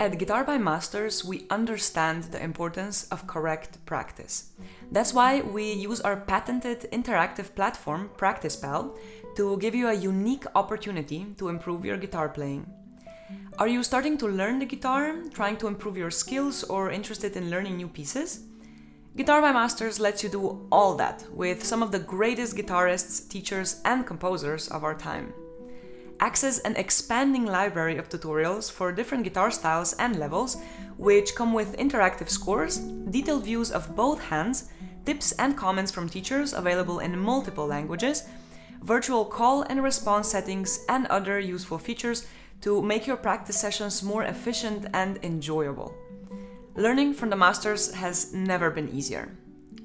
At Guitar by Masters, we understand the importance of correct practice. That's why we use our patented interactive platform, PracticePal, to give you a unique opportunity to improve your guitar playing. Are you starting to learn the guitar, trying to improve your skills, or interested in learning new pieces? Guitar by Masters lets you do all that with some of the greatest guitarists, teachers, and composers of our time access an expanding library of tutorials for different guitar styles and levels, which come with interactive scores, detailed views of both hands, tips and comments from teachers available in multiple languages, virtual call and response settings, and other useful features to make your practice sessions more efficient and enjoyable. Learning from the masters has never been easier.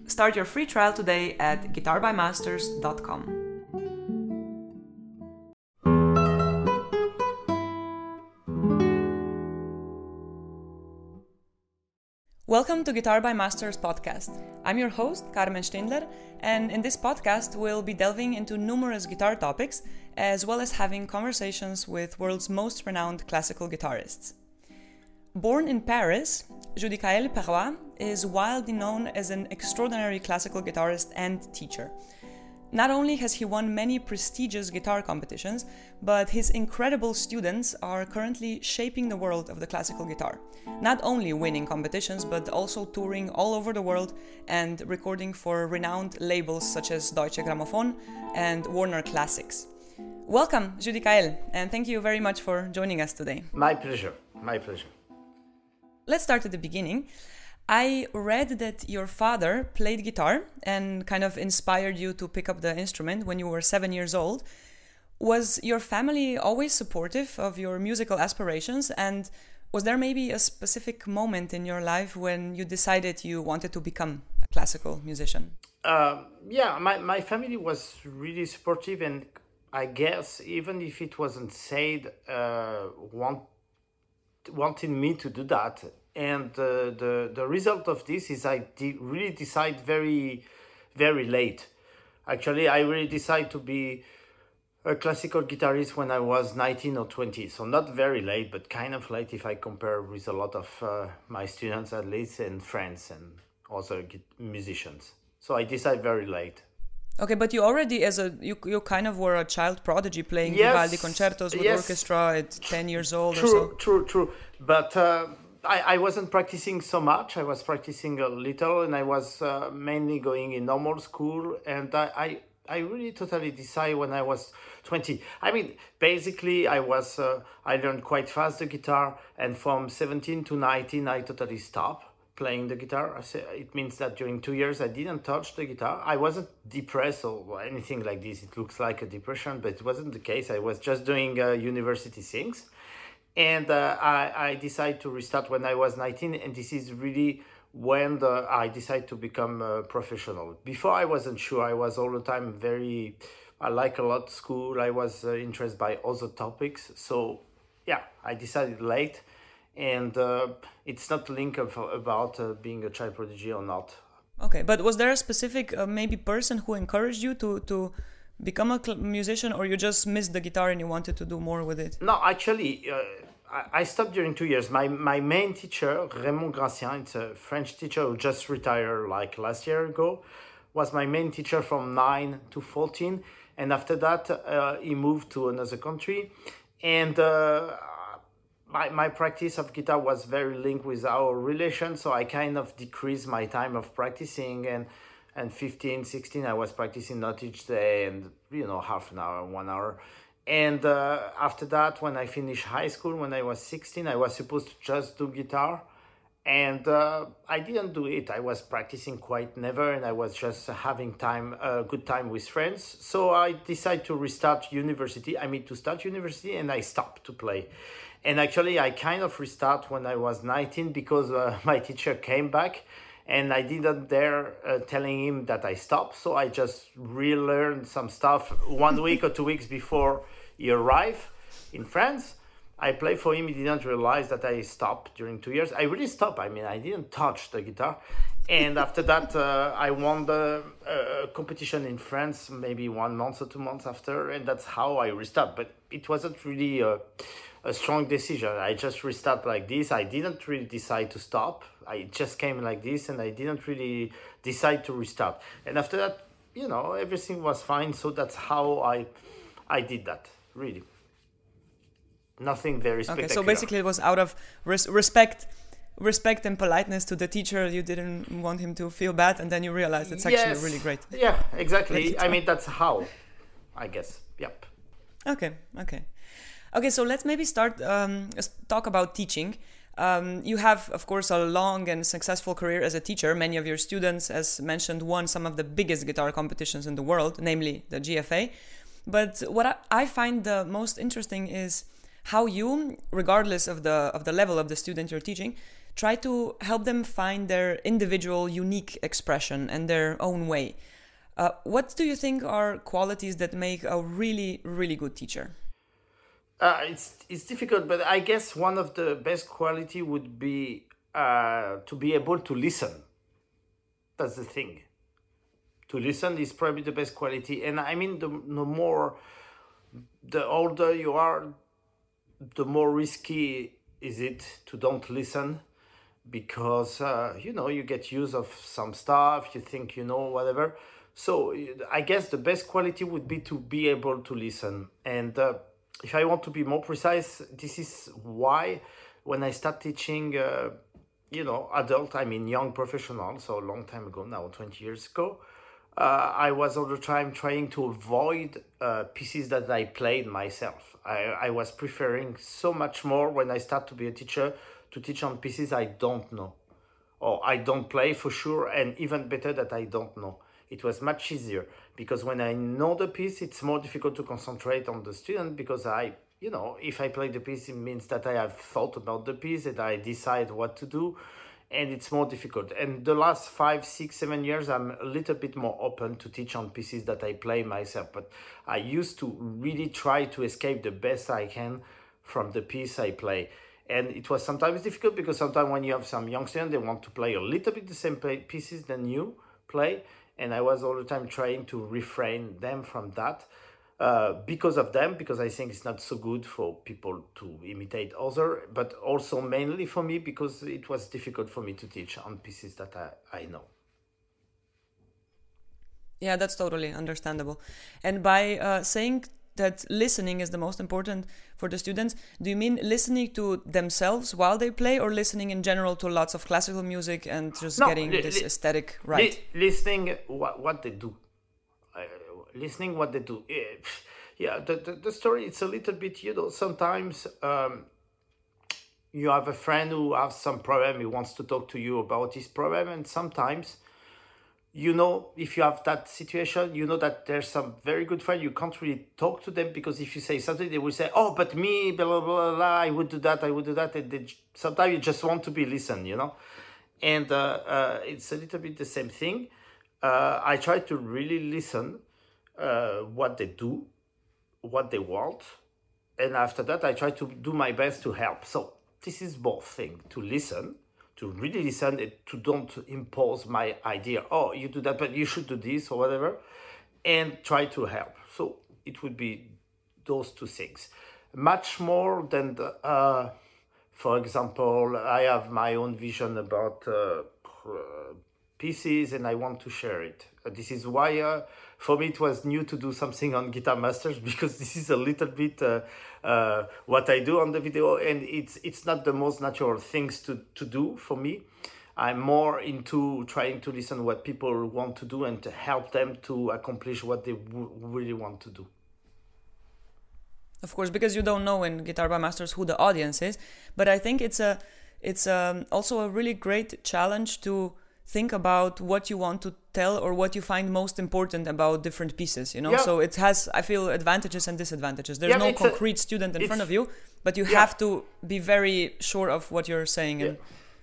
Start your free trial today at guitarbymasters.com. Welcome to Guitar by Masters podcast. I'm your host, Karmen Stendler, and in this podcast, we'll be delving into numerous guitar topics as well as having conversations with world's most renowned classical guitarists. Born in Paris, Judicaël Perroy is widely known as an extraordinary classical guitarist and teacher. Not only has he won many prestigious guitar competitions, but his incredible students are currently shaping the world of the classical guitar. Not only winning competitions, but also touring all over the world and recording for renowned labels such as Deutsche Grammophon and Warner Classics. Welcome, Judy Judicaël, and thank you very much for joining us today. My pleasure. My pleasure. Let's start at the beginning. I read that your father played guitar and kind of inspired you to pick up the instrument when you were seven years old. Was your family always supportive of your musical aspirations? And was there maybe a specific moment in your life when you decided you wanted to become a classical musician? Uh, yeah, my, my family was really supportive, and I guess even if it wasn't said, uh, want, wanting me to do that, and uh, the the result of this is I de- really decide very very late. Actually, I really decide to be a classical guitarist when I was 19 or 20, so not very late, but kind of late if I compare with a lot of uh, my students at least and friends and also musicians. So I decide very late. Okay, but you already, as a you, you kind of were a child prodigy playing yes, Vivaldi concertos with yes. orchestra at ten years old. True, or so. true, true. But uh, I, I wasn't practicing so much. I was practicing a little, and I was uh, mainly going in normal school. And I, I, I really totally decided when I was 20. I mean, basically, I was uh, I learned quite fast the guitar, and from 17 to 19, I totally stopped playing the guitar. It means that during two years, I didn't touch the guitar. I wasn't depressed or anything like this. It looks like a depression, but it wasn't the case. I was just doing uh, university things and uh, I, I decided to restart when I was 19 and this is really when the, I decided to become a professional. Before I wasn't sure, I was all the time very, I like a lot school, I was uh, interested by other topics. So yeah, I decided late and uh, it's not linked of, about uh, being a child prodigy or not. Okay, but was there a specific uh, maybe person who encouraged you to, to become a musician or you just missed the guitar and you wanted to do more with it? No, actually, uh, I stopped during two years. My my main teacher, Raymond Gratien, it's a French teacher who just retired like last year ago, was my main teacher from nine to fourteen, and after that uh, he moved to another country, and. Uh, my, my practice of guitar was very linked with our relation so i kind of decreased my time of practicing and and 15 16 i was practicing not each day and you know half an hour one hour. And uh, after that when i finished high school when i was 16 i was supposed to just do guitar. And uh, i didn't do it. I was practicing quite never and i was just having time a uh, good time with friends. So i decided to restart university i mean to start university and i stopped to play. And actually i kind of restart when i was 19 because uh, my teacher came back and I didn't dare uh, telling him that I stopped. So I just relearned some stuff one week or two weeks before he arrived in France. I played for him. He didn't realize that I stopped during two years. I really stopped. I mean, I didn't touch the guitar, and after that, uh, I won the uh, competition in France, maybe one month or two months after, and that's how I restarted. But it wasn't really a, a strong decision. I just restart like this. I didn't really decide to stop. I just came like this, and I didn't really decide to restart. And after that, you know, everything was fine. So that's how I, I did that. Really, nothing very spectacular. Okay, so basically, it was out of res- respect respect and politeness to the teacher you didn't want him to feel bad and then you realized it's actually Yes. really great Yeah, exactly. I mean, that's how, I guess. Yep. okay okay okay so let's maybe start um, talk about teaching. Um, you have of course a long and successful career as a teacher. Many of your students as mentioned won some of the biggest guitar competitions in the world namely the gfa but what I, find the most interesting is how you regardless of the of the level of the student you're teaching try to help them find their individual unique expression and their own way. Uh, what do you think are qualities that make a really really good teacher Uh, it's it's difficult, but I guess one of the best quality would be uh, to be able to listen. That's the thing. To listen is probably the best quality, and I mean the the more, the older you are, the more risky is it to don't listen, because uh, you know you get used of some stuff, you think you know whatever. So I guess the best quality would be to be able to listen and. Uh, if I want to be more precise, this is why when I start teaching, uh, you know, adult, I mean young professionals, so a long time ago now, 20 years ago, uh, I was all the time trying to avoid uh, pieces that I played myself. I, I was preferring so much more when I start to be a teacher to teach on pieces I don't know or I don't play for sure, and even better that I don't know. It was much easier because when I know the piece, it's more difficult to concentrate on the student because I, you know, if I play the piece, it means that I have thought about the piece and I decide what to do, and it's more difficult. And the last five, six, seven years, I'm a little bit more open to teach on pieces that I play myself. But I used to really try to escape the best I can from the piece I play and it was sometimes difficult because sometimes when you have some young students they want to play a little bit the same pieces than you play and i was all the time trying to refrain them from that uh, because of them because i think it's not so good for people to imitate other but also mainly for me because it was difficult for me to teach on pieces that i, I know Yeah, that's totally understandable. And by uh, saying that listening is the most important for the students, do you mean listening to themselves while they play, or listening in general to lots of classical music and just No, getting li- this li- aesthetic right? Li- listening what, what they do. Uh, listening what they do. Eh, Yeah, the, the, the story, it's a little bit, you know, sometimes um, you have a friend who has some problem, he wants to talk to you about his problem, and sometimes you know if you have that situation you know that there's some very good friend you can't really talk to them because if you say something they will say oh but me blah blah blah, blah i would do that i would do that and they, sometimes you just want to be listened you know? And uh, uh, it's a little bit the same thing. Uh, i try to really listen uh, what they do what they want and after that i try to do my best to help. So this is both thing to listen to really listen and to don't impose my idea. Oh you do that but you should do this or whatever and try to help. So it would be those two things. Much more than the, uh, for example i have my own vision about uh, pieces and i want to share it. This is why uh, for me it was new to do something on guitar masters because this is a little bit uh, uh, what i do on the video and it's it's not the most natural things to, to do for me. I'm more into trying to listen what people want to do and to help them to accomplish what they really want to do. Of course because you don't know in guitar by masters who the audience is but i think it's a it's um, also a really great challenge to think about what you want to tell or what you find most important about different pieces you know Yeah. so it has i feel advantages and disadvantages there's Yeah, no it's a- concrete student in front of you but you Yeah. have to be very sure of what you're saying and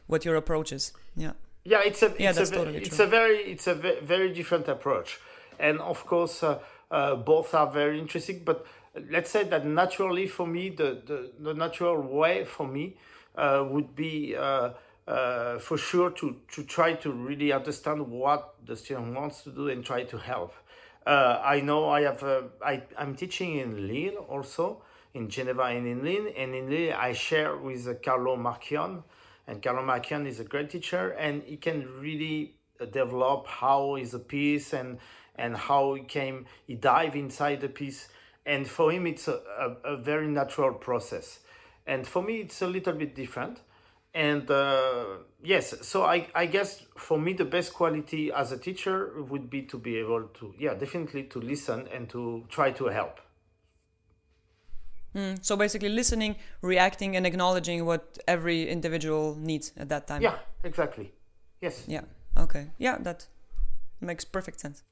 what your approach is yeah yeah it's a Yeah, it's that's a totally it's true. a very it's a very different approach and of course uh, uh, both are very interesting but let's say that naturally for me the the, the natural way for me uh, would be uh, for sure to, to try to really understand what the student wants to do and try to help. Uh, I know I have uh, I, I'm teaching in Lille also in Geneva and in Lille. And in Lille I share with uh, Carlo Marchione. And Carlo Marchione is a great teacher and he can really uh, develop how is a piece and and how he came he dive inside the piece. And for him it's a, a, a very natural process. And for me it's a little bit different and uh, yes so I, I guess for me the best quality as a teacher would be to be able to yeah definitely to listen and to try to help. Mm, so basically listening reacting and acknowledging what every individual needs at that time. Yeah exactly. Yes. Yeah okay. Yeah that makes perfect sense.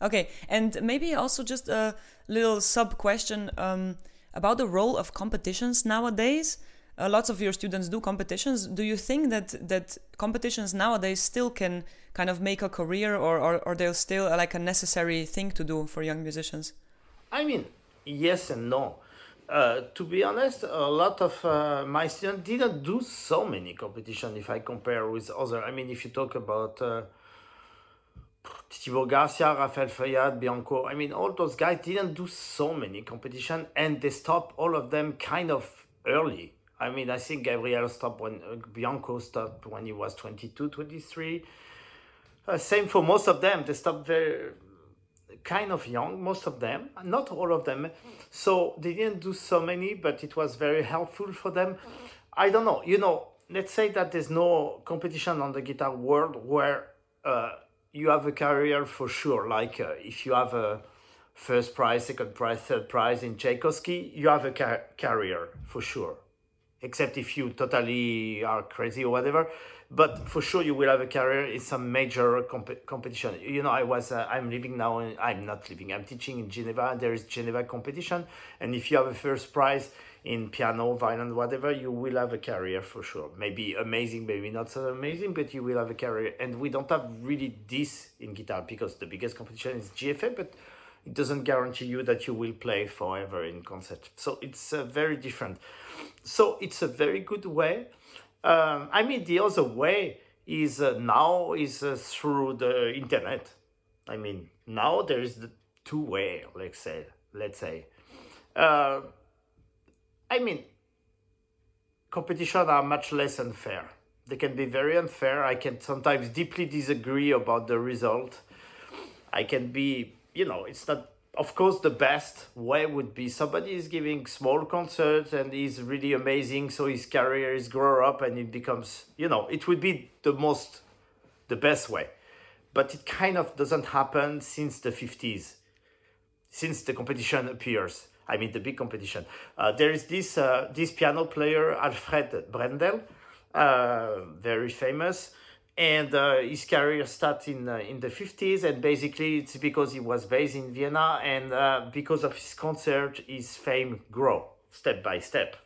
Okay and maybe also just a little sub question um, about the role of competitions nowadays uh, lots of your students do competitions. Do you think that that competitions nowadays still can kind of make a career, or or, or they're still uh, like a necessary thing to do for young musicians? I mean, yes and no. Uh, to be honest, a lot of uh, my students didn't do so many competition if I compare with other. I mean, if you talk about uh, Thibaut Garcia, Rafael Feuillâtre, Bianco, I mean, all those guys didn't do so many competition and they stopped all of them kind of early. I mean, I think Gabriel stopped when uh, Bianco stopped when he was 22, 23. Uh, same for most of them. They stopped very kind of young, most of them, not all of them. So they didn't do so many, but it was very helpful for them. I don't know. You know, let's say that there's no competition on the guitar world where uh, you have a career for sure. Like uh, if you have a first prize, second prize, third prize in Tchaikovsky, you have a car- career for sure except if you totally are crazy or whatever. But for sure, you will have a career in some major comp- competition. You know, I was, uh, I'm living now, in, I'm not living, I'm teaching in Geneva. There is Geneva competition. And if you have a first prize in piano, violin, whatever, you will have a career for sure. Maybe amazing, maybe not so amazing, but you will have a career. And we don't have really this in guitar because the biggest competition is GFA, but it doesn't guarantee you that you will play forever in concert. So it's uh, very different. So it's a very good way. Um, I mean, the other way is uh, now is uh, through the internet. I mean, now there is the two way. Let's say, let's say. Uh, I mean, competition are much less unfair. They can be very unfair. I can sometimes deeply disagree about the result. I can be, you know, it's not of course the best way would be somebody is giving small concerts and he's really amazing so his career is grow up and it becomes you know it would be the most the best way. But it kind of doesn't happen since the 50s since the competition appears. I mean the big competition. Uh, there is this uh, this piano player alfred brendel uh, very famous and uh, his career started in uh, in the 50s and basically it's because he was based in Vienna and uh, because of his concert his fame grow step by step.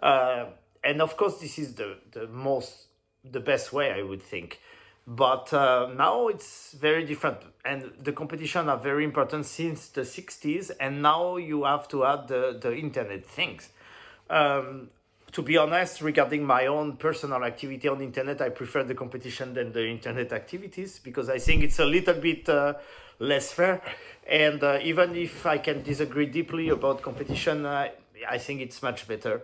Uh, and of course this is the the most the best way I would think. But uh, now it's very different and the competition are very important since the 60s and now you have to add the, the internet things. Um, to be honest, regarding my own personal activity on the internet, I prefer the competition than the internet activities because I think it's a little bit uh, less fair. And uh, even if I can disagree deeply about competition, uh, I think it's much better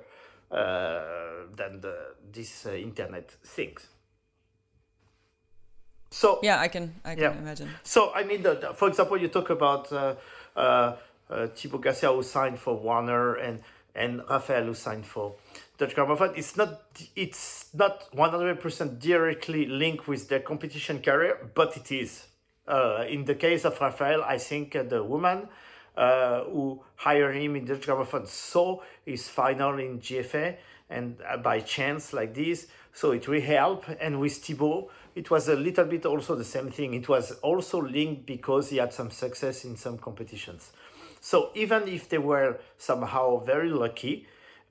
uh, than the, this uh, internet things. So yeah, I can I can yeah. imagine. So I mean, the, for example, you talk about uh, uh, uh, Thibaut Garcia who signed for Warner and and Rafael who signed for Deutsche Grammophon. It's not it's not one hundred percent directly linked with their competition career, but it is. Uh, in the case of Rafael, I think the woman uh, who hired him in Deutsche Grammophon saw his final in GFA and uh, by chance like this, so it really helped. And with Thibaut, it was a little bit also the same thing. It was also linked because he had some success in some competitions. So even if they were somehow very lucky,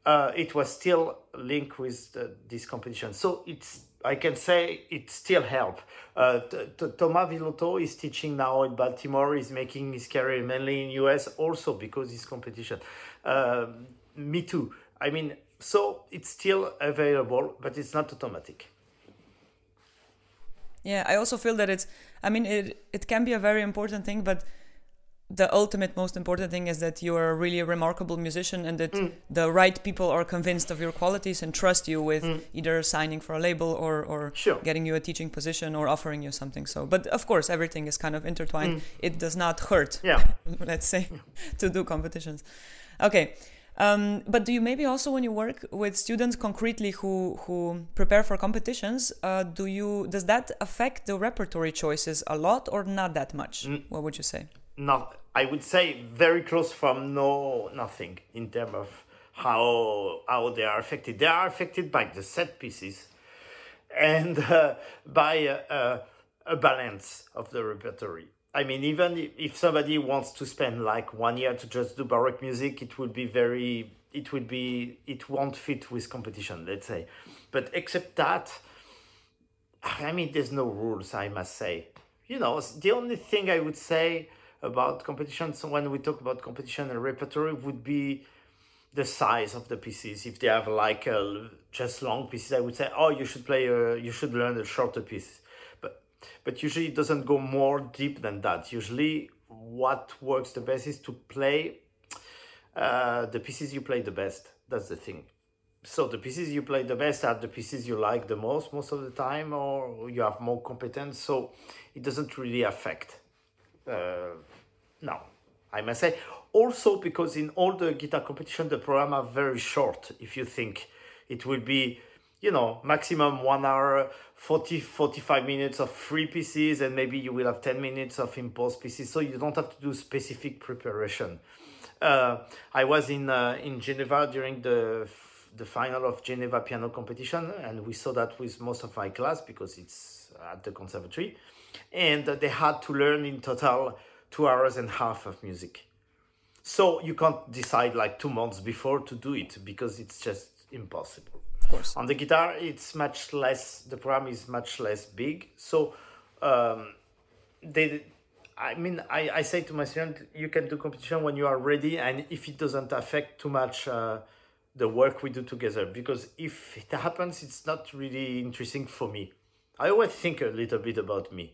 uh, it was still linked with the, this competition. So it's I can say it still helped. Uh, Thomas Viloteau is teaching now in Baltimore. He's making his career mainly in US also because this competition. Uh, me too. I mean, So it's still available, but it's not automatic. Yeah, I also feel that it's. I mean, it it can be a very important thing, but the ultimate most important thing is that you are really a really remarkable musician and that mm. the right people are convinced of your qualities and trust you with mm. either signing for a label or, or sure. getting you a teaching position or offering you something so but of course everything is kind of intertwined mm. it does not hurt yeah let's say to do competitions okay um, but do you maybe also when you work with students concretely who who prepare for competitions uh, do you does that affect the repertory choices a lot or not that much mm. what would you say not I would say very close from no nothing in terms of how how they are affected. They are affected by the set pieces and uh, by a, a, balance of the repertory. I mean, even if somebody wants to spend like one year to just do baroque music, it would be very, it would be, it won't fit with competition, let's say. But except that, I mean, there's no rules, I must say. You know, the only thing I would say about competition. So when we talk about competition and repertory, would be the size of the pieces. If they have like a, just long pieces, I would say, oh, you should play, a, you should learn the shorter pieces. But but usually it doesn't go more deep than that. Usually, what works the best is to play uh, the pieces you play the best. That's the thing. So the pieces you play the best are the pieces you like the most most of the time, or you have more competence. So it doesn't really affect. Uh, no, I must say. Also, because in all the guitar competition, the program are very short. If you think it will be, you know, maximum one hour, 40, 45 minutes of free pieces, and maybe you will have 10 minutes of imposed pieces. So you don't have to do specific preparation. Uh, I was in uh, in Geneva during the the final of Geneva piano competition, and we saw that with most of my class because it's at the conservatory, and they had to learn in total two hours and a half of music. So you can't decide like two months before to do it because it's just impossible. Of course. On the guitar, it's much less. The program is much less big. So um, they. I mean, I, I say to my student, you can do competition when you are ready, and if it doesn't affect too much uh, the work we do together. Because if it happens, it's not really interesting for me. I always think a little bit about me,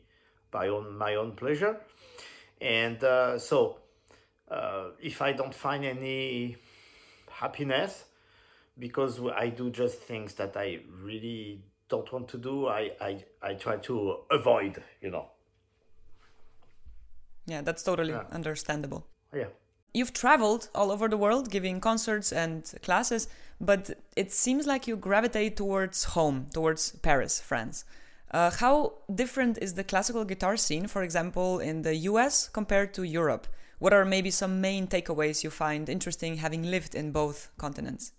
by own my own pleasure and uh, so, uh, if I don't find any happiness because I do just things that I really don't want to do, I, I, I try to avoid, you know. Yeah, that's totally yeah. understandable. Yeah. You've traveled all over the world giving concerts and classes, but it seems like you gravitate towards home, towards Paris, France. Uh, how different is the classical guitar scene, for example, in the US compared to Europe? What are maybe some main takeaways you find interesting having lived in both continents?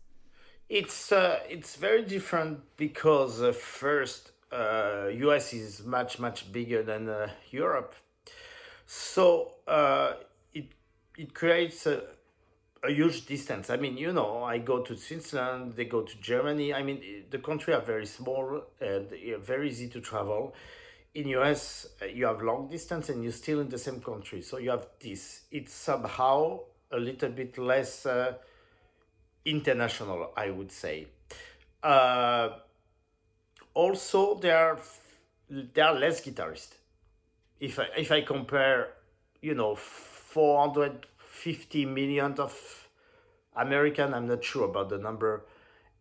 It's uh, it's very different because uh, first US uh, is much much bigger than uh, Europe, so uh, it it creates a a huge distance. I mean, you know, I go to Switzerland, they go to Germany. I mean, the country are very small and very easy to travel. In US, you have long distance and you're still in the same country. So you have this. It's somehow a little bit less uh, international, I would say. Uh, also, there are there are less guitarists. If I if I compare, you know, four hundred 50 million of American, I'm not sure about the number,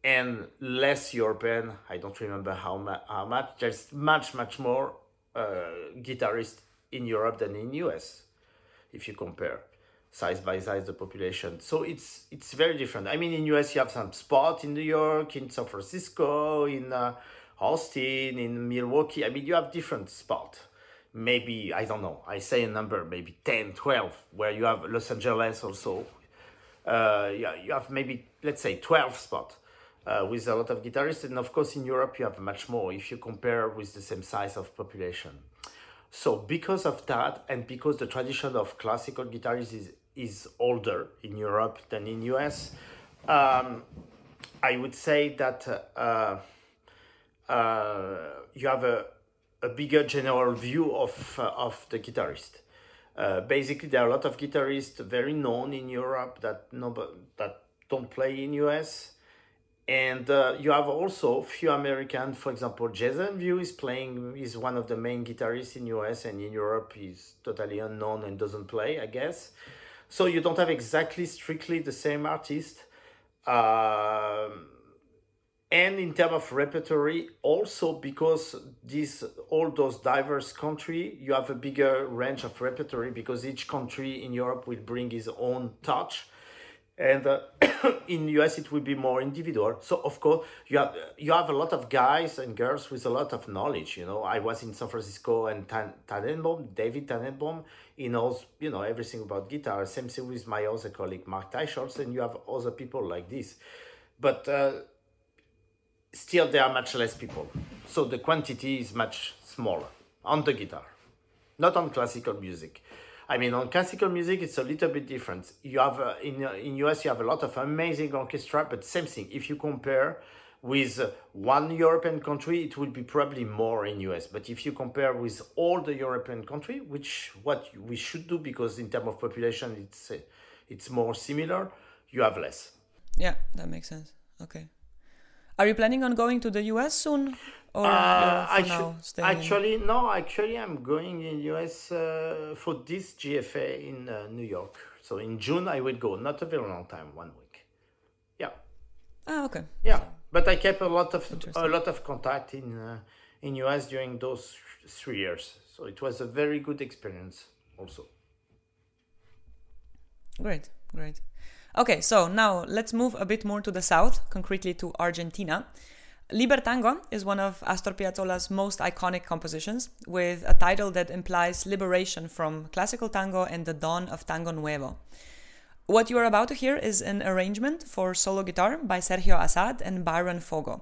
and less European, I don't remember how, ma- how much. There's much, much more uh, guitarists in Europe than in US, if you compare size by size the population. So it's it's very different. I mean, in US you have some spot in New York, in San Francisco, in uh, Austin, in Milwaukee. I mean, you have different spot maybe i don't know i say a number maybe 10 12 where you have los angeles also. Uh, you have maybe let's say 12 spot uh, with a lot of guitarists. And of course in europe you have much more if you compare with the same size of population. So because of that and because the tradition of classical guitarists is, is older in europe than in us um, i would say that uh, uh you have a a bigger general view of uh, of the guitarist. Uh, basically, there are a lot of guitarists very known in Europe that no, that don't play in US, and uh, you have also few American, for example, Jason Vieaux is playing, is one of the main guitarists in US and in Europe he's totally unknown and doesn't play, I guess. So you don't have exactly strictly the same artist. Um, and in terms of repertory, also because these all those diverse country, you have a bigger range of repertory because each country in Europe will bring his own touch and uh, in US it will be more individual. So of course you have you have a lot of guys and girls with a lot of knowledge. You know, I was in San Francisco and Tan- Tannenbaum, David Tannenbaum, he knows you know everything about guitar. Same thing with my other colleague Marc Teicholz, and you have other people like this, but uh, still there are much less people. So the quantity is much smaller on the guitar, not on classical music. I mean, on classical music, it's a little bit different. You have uh, in uh, in US, you have a lot of amazing orchestra, but same thing. If you compare with one European country, it will be probably more in US. But if you compare with all the European country, which what we should do because in terms of population, it's uh, it's more similar. You have less. Yeah, that makes sense. Okay. Are you planning on going to the US soon? Or uh, actually, actually no. Actually, I'm going in US uh, for this GFA in uh, New York. So in June I will go. Not a very long time, one week. Yeah. Ah, okay. Yeah, but I kept a lot of a lot of contact in uh, in US during those three years. So it was a very good experience, also. Great, great. Okay, so now let's move a bit more to the south, concretely to Argentina. Libertango is one of Astor Piazzolla's most iconic compositions, with a title that implies liberation from classical tango and the dawn of tango nuevo. What you are about to hear is an arrangement for solo guitar by Sergio Assad and Byron Fogo.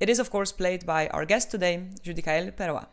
It is, of course, played by our guest today, Judicaël Perroy.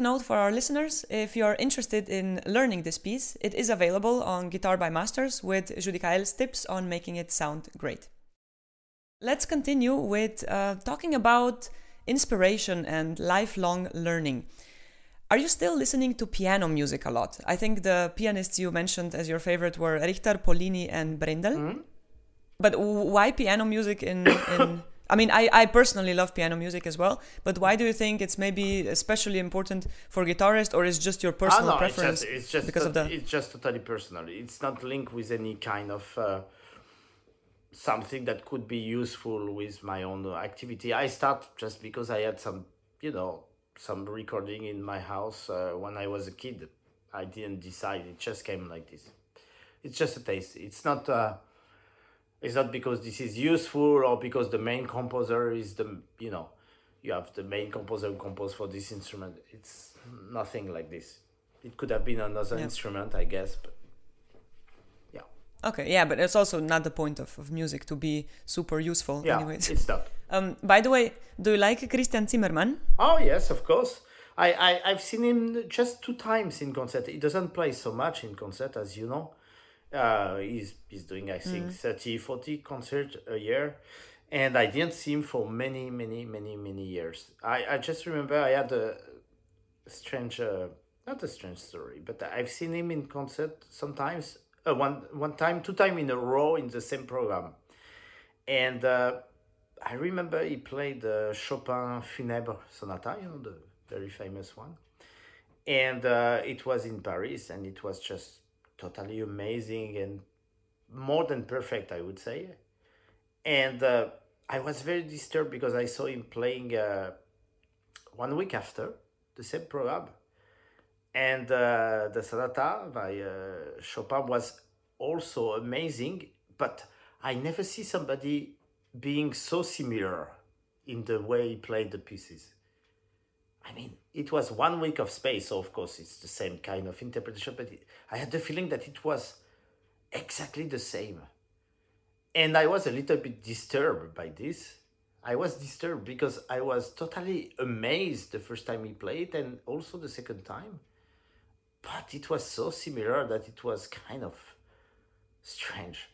Quick note for our listeners if you are interested in learning this piece, it is available on Guitar by Masters with Judicaël's tips on making it sound great. Let's continue with uh, talking about inspiration and lifelong learning. Are you still listening to piano music a lot? I think the pianists you mentioned as your favorite were Richter, Pollini, and Brendel. Mm-hmm. But why piano music in, in I mean, I, I personally love piano music as well, but why do you think it's maybe especially important for guitarists, or is just your personal oh, no, preference? It's just, it's just because of the... it's just totally personal. It's not linked with any kind of uh, something that could be useful with my own activity. I start just because I had some, you know, some recording in my house uh, when I was a kid. I didn't decide; it just came like this. It's just a taste. It's not. Uh, it's not because this is useful or because the main composer is the you know, you have the main composer who composed for this instrument. It's nothing like this. It could have been another yeah. instrument, I guess, but yeah. Okay, yeah, but it's also not the point of, of music to be super useful. Yeah, anyways. it's not. Um, by the way, do you like Krystian Zimerman? Oh yes, of course. I, I I've seen him just two times in concert. He doesn't play so much in concert, as you know. Uh, he's he's doing I think mm. 30, 40 concerts a year, and I didn't see him for many many many many years. I I just remember I had a strange uh, not a strange story, but I've seen him in concert sometimes. Uh, one one time, two time in a row in the same program, and uh, I remember he played the Chopin Funèbre Sonata, you know, the very famous one. And uh, it was in Paris, and it was just totally amazing and more than perfect, I would say. And uh, I was very disturbed because I saw him playing uh, one week after the same program. And uh, the sonata by uh, Chopin was also amazing, but I never see somebody being so similar in the way he played the pieces. I mean, it was one week of space, so of course it's the same kind of interpretation, but it, I had the feeling that it was exactly the same. And I was a little bit disturbed by this. I was disturbed because I was totally amazed the first time he played and also the second time. But it was so similar that it was kind of strange.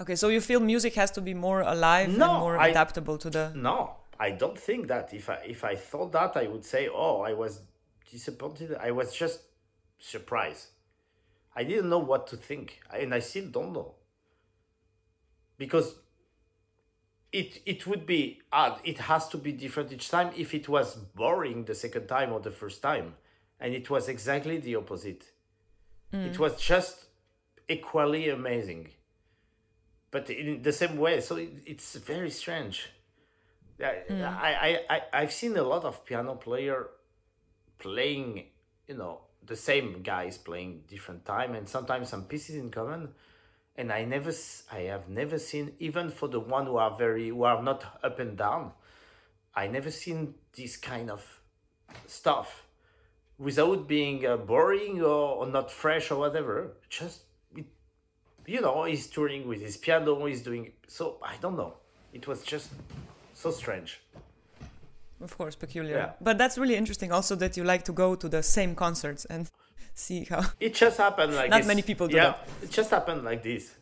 Okay, so you feel music has to be more alive no, and more I, adaptable to the. No, I don't think that. If I if I thought that, I would say, "Oh, I was disappointed. I was just surprised. I didn't know what to think, and I still don't know." Because it it would be odd. It has to be different each time. If it was boring the second time or the first time, and it was exactly the opposite. Mm. It was just equally amazing but in the same way. So it, it's very strange. Mm. I, I, I, I've seen a lot of piano player playing, you know, the same guys playing different time and sometimes some pieces in common. And I never, I have never seen, even for the one who are very, who are not up and down, I never seen this kind of stuff without being uh, boring or, or not fresh or whatever. Just you know, he's touring with his piano, he's doing so I don't know. It was just so strange. Of course, peculiar. Yeah. But that's really interesting also that you like to go to the same concerts and see how It just happened like Not this. many people do yeah, that. It just happened like this.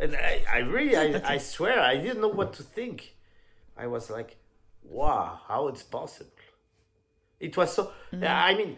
And I, I really I, I swear I didn't know what to think. I was like, wow, how it's possible. It was so mm-hmm. I mean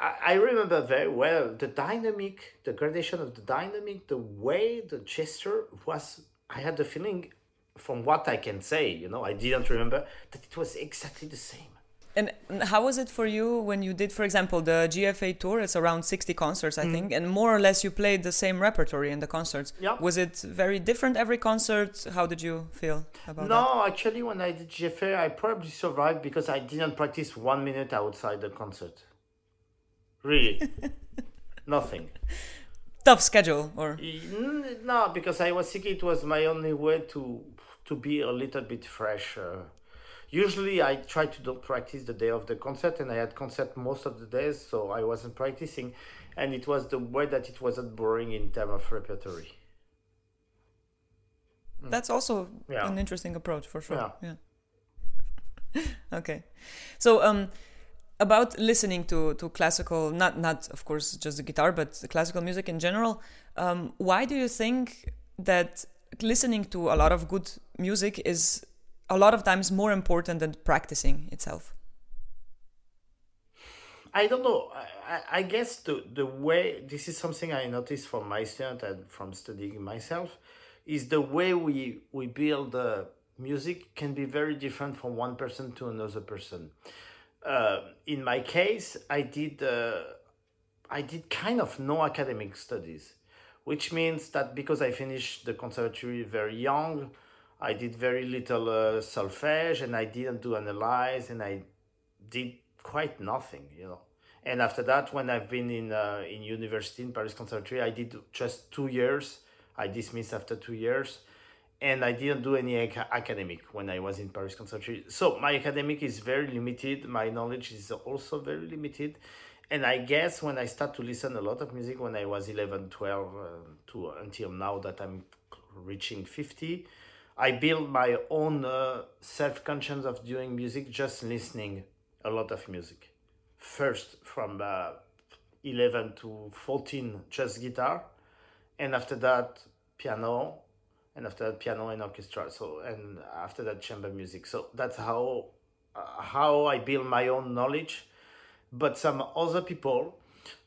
I, remember very well the dynamic, the gradation of the dynamic, the way the gesture was. I had the feeling, from what I can say, you know, I didn't remember that it was exactly the same. And how was it for you when you did, for example, the GFA tour? It's around 60 concerts, I mm. think, and more or less you played the same repertory in the concerts. Yeah. Was it very different every concert? How did you feel about no, that? No, actually, when I did GFA, I probably survived because I didn't practice one minute outside the concert. Really, nothing. Tough schedule, or no? Because I was thinking it was my only way to to be a little bit fresh. Uh, usually, I try to don't practice the day of the concert, and I had concert most of the days, so I wasn't practicing, and it was the way that it wasn't boring in terms of repertory. That's also yeah. an interesting approach for sure. Yeah. yeah. okay. So um about listening to to classical not not of course just the guitar but classical music in general um, why do you think that listening to a lot of good music is a lot of times more important than practicing itself I don't know. I, I guess the, the way this is something I noticed from my student and from studying myself is the way we we build uh, music can be very different from one person to another person. Uh, in my case, I did uh, I did kind of no academic studies, which means that because I finished the conservatory very young, I did very little uh, solfège and I didn't do analyze and I did quite nothing, you know. And after that, when I've been in uh, in university in Paris Conservatory, I did just two years. I dismissed after two years, and I didn't do any ac- academic when I was in Paris Conservatory. So my academic is very limited. My knowledge is also very limited. And I guess when I start to listen a lot of music when I was 11, 12, uh, to until now that I'm reaching 50, I build my own uh, self conscience of doing music just listening a lot of music. First, from uh, 11 to 14, just guitar, and after that, piano, and after that, piano and orchestra. So, and after that, chamber music. So that's how uh, how I build my own knowledge. But some other people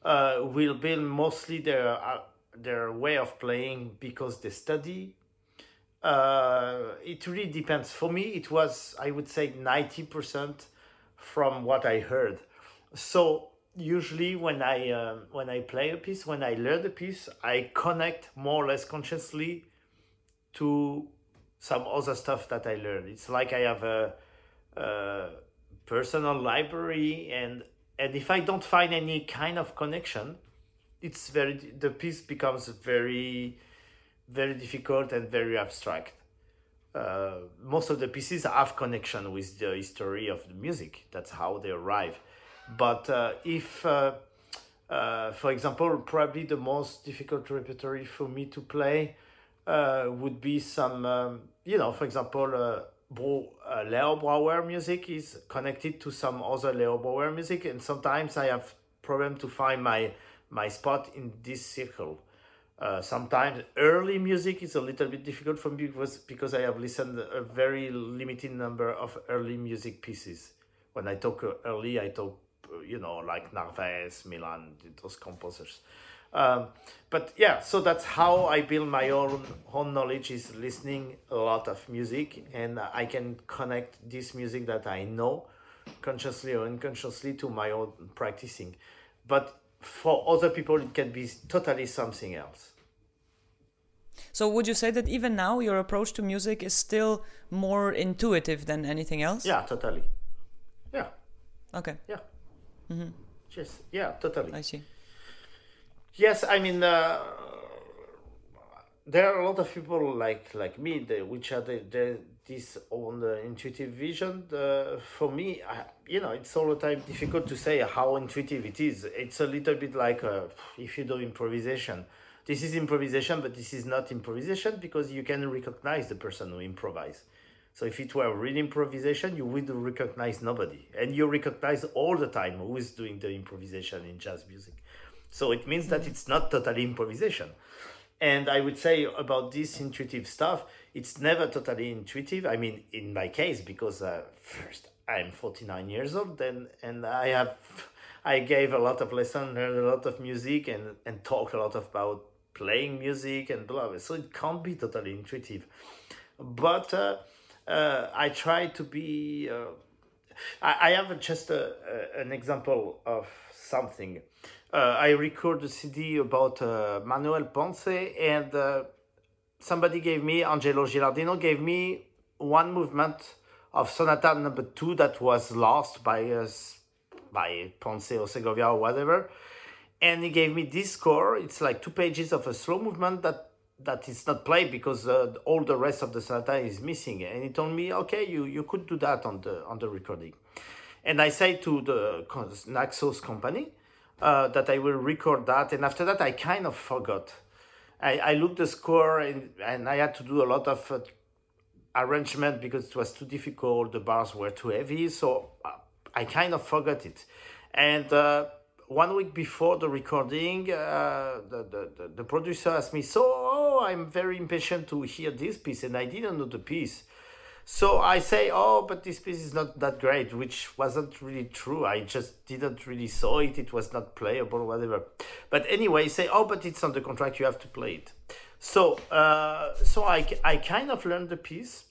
uh, will build mostly their uh, their way of playing because they study uh, it really depends. For me, it was I would say ninety percent from what I heard. So usually when I uh, when I play a piece, when I learn the piece, I connect more or less consciously to some other stuff that I learned. It's like I have a, a personal library, and and if I don't find any kind of connection, it's very the piece becomes very very difficult and very abstract. Uh, most of the pieces have connection with the history of the music. That's how they arrive. But uh, if, uh, uh for example, probably the most difficult repertory for me to play uh, would be some, um, you know, for example, uh, Leo Brouwer music is connected to some other Leo Brouwer music, and sometimes I have problem to find my my spot in this circle uh, sometimes early music is a little bit difficult for me because, because I have listened a very limited number of early music pieces. When I talk early, I talk, you know, like Narvaez, Milan, those composers. Um, but yeah, so that's how I build my own own knowledge is listening a lot of music, and I can connect this music that I know, consciously or unconsciously, to my own practicing. But for other people it can be totally something else so would you say that even now your approach to music is still more intuitive than anything else? Yeah totally. Yeah. Okay. Yeah. Mm-hmm. yes. Yeah totally. I see. Yes i mean uh, there are a lot of people like like me which are the, the this on the intuitive vision. Uh, for me I, you know it's all the time difficult to say how intuitive it is. It's a little bit like uh, if you do improvisation this is improvisation but this is not improvisation because you can recognize the person who improvises. so if it were real improvisation you would recognize nobody and you recognize all the time who is doing the improvisation in jazz music so it means that it's not totally improvisation and I would say about this intuitive stuff, it's never totally intuitive. I mean, in my case, because uh, first I'm 49 years old, and and I have I gave a lot of lessons, learned a lot of music, and and talked a lot about playing music and blah blah. So it can't be totally intuitive, but uh, uh, I try to be. Uh, I, I have just a, a, an example of something uh, I record a CD about uh, Manuel Ponce, and uh, somebody gave me, Angelo Gilardino, gave me one movement of Sonata number two that was lost by us, by Ponce or Segovia or whatever. And he gave me this score. It's like two pages of a slow movement that that is not played because uh, all the rest of the sonata is missing. And he told me, okay, you, you could do that on the on the recording. And I say to the Naxos company, uh, that I will record that. And after that, I kind of forgot. I, I looked the score and, and I had to do a lot of uh, arrangement because it was too difficult. The bars were too heavy, so uh, I kind of forgot it. And uh, one week before the recording, uh, the, the, the, producer asked me, So, oh, I'm very impatient to hear this piece, and I didn't know the piece. So I say, oh, but this piece is not that great, which wasn't really true. I just didn't really saw it. It was not playable, whatever. But anyway, say, oh, but it's on the contract. You have to play it. So, uh, so I, I kind of learned the piece,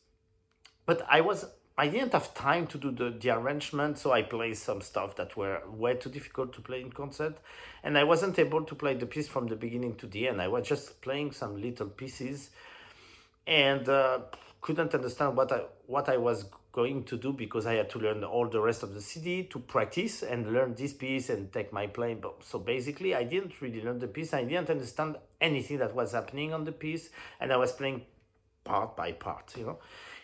but I was I didn't have time to do the, the arrangement, so I played some stuff that were way too difficult to play in concert, and I wasn't able to play the piece from the beginning to the end. I was just playing some little pieces, and uh, couldn't understand what I what I was going to do because I had to learn all the rest of the CD to practice and learn this piece and take my playing. But so basically, I didn't really learn the piece. I didn't understand anything that was happening on the piece, and I was playing part by part, you know.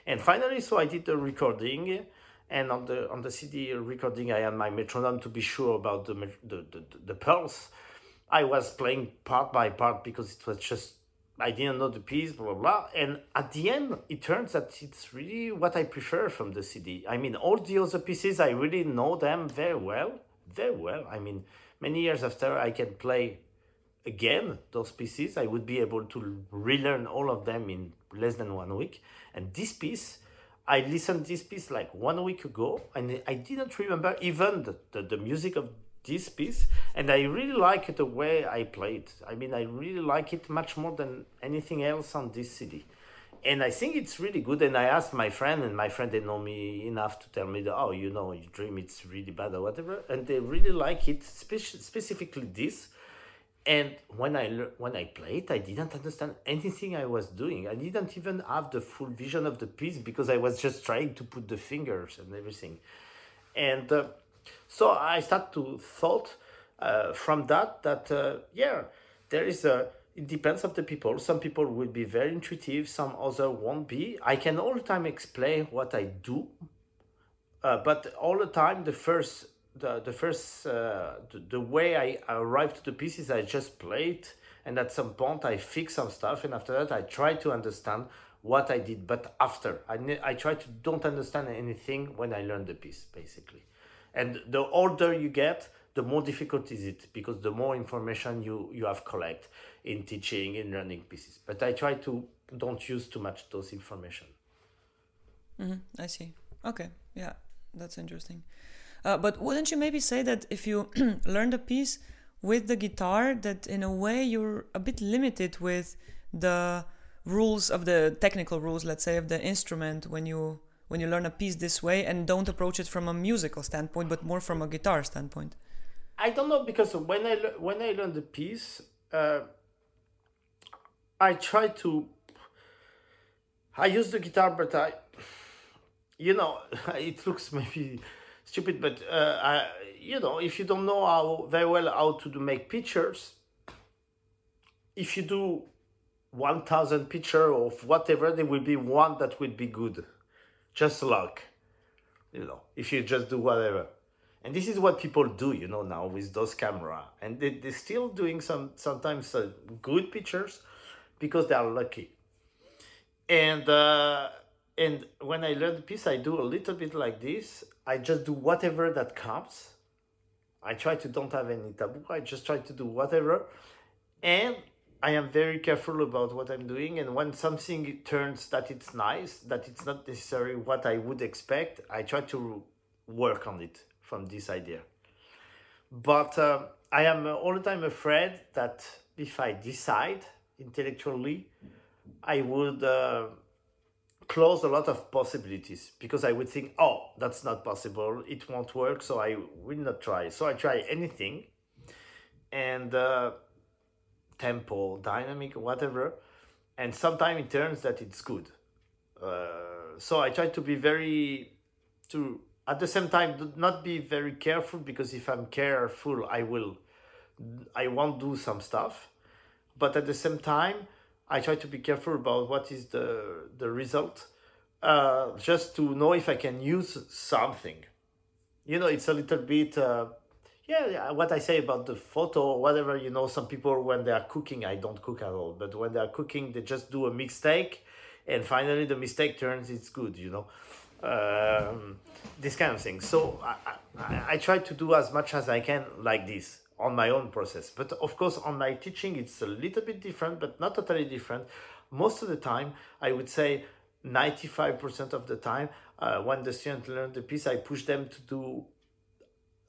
And finally, so I did the recording, and on the on the CD recording, I had my metronome to be sure about the the the, the pulse. I was playing part by part because it was just I didn't know the piece, blah, blah blah. And at the end, it turns that it's really what I prefer from the CD. I mean, all the other pieces, I really know them very well, very well. I mean, many years after, I can play again those pieces. I would be able to relearn all of them in less than one week. And this piece, I listened this piece like one week ago, and I didn't remember even the, the, the music of this piece. And I really like the way I play it. I mean, I really like it much more than anything else on this CD. And I think it's really good. And I asked my friend, and my friend, they know me enough to tell me that, oh, you know, you dream it's really bad or whatever. And they really like it, spe- specifically this and when I when I played, I didn't understand anything I was doing. I didn't even have the full vision of the piece because I was just trying to put the fingers and everything. And uh, so I start to thought uh, from that that uh, yeah, there is a. It depends of the people. Some people will be very intuitive. Some other won't be. I can all the time explain what I do, uh, but all the time the first the the first uh, the, the way I arrived to the pieces I just played and at some point I fix some stuff and after that I try to understand what I did but after. I I try to don't understand anything when I learn the piece basically. And the older you get the more difficult is it because the more information you you have collect in teaching in learning pieces. But I try to don't use too much those information. Mm-hmm. I see. Okay. Yeah. That's interesting uh, but wouldn't you maybe say that if you learn the piece with the guitar, that in a way you're a bit limited with the rules of the technical rules, let's say, of the instrument when you when you learn a piece this way and don't approach it from a musical standpoint, but more from a guitar standpoint? I don't know because when I when I learn the piece, uh, I try to. I use the guitar, but I, you know, it looks maybe stupid, but uh, I, you know, if you don't know how very well how to do make pictures, if you do 1000 picture of whatever, there will be one that will be good. Just luck, you know, if you just do whatever. And this is what people do, you know, now with those camera. And they, they're still doing some sometimes uh, good pictures because they are lucky. And uh, and when I learn the piece, I do a little bit like this. I just do whatever that comes. I try to don't have any taboo. I just try to do whatever, and I am very careful about what I'm doing. And when something turns that it's nice, that it's not necessarily what I would expect, I try to work on it from this idea. But uh, I am all the time afraid that if I decide intellectually, I would. Uh, close a lot of possibilities because I would think, oh, that's not possible, it won't work, so I will not try. So I try anything, and uh, tempo, dynamic, whatever, and sometimes it turns that it's good. Uh, so I try to be very, to at the same time not be very careful because if I'm careful, I will, I won't do some stuff, but at the same time I try to be careful about what is the the result, uh, just to know if I can use something. You know, it's a little bit. Uh, yeah, what I say about the photo whatever, you know, some people when they are cooking, I don't cook at all, but when they are cooking, they just do a mistake and finally the mistake turns it's good you know um, this kind of thing so I, I, I try to do as much as i can like this on my own process. But of course on my teaching it's a little bit different but not totally different. Most of the time i would say 95% of the time uh, when the student learn the piece i push them to do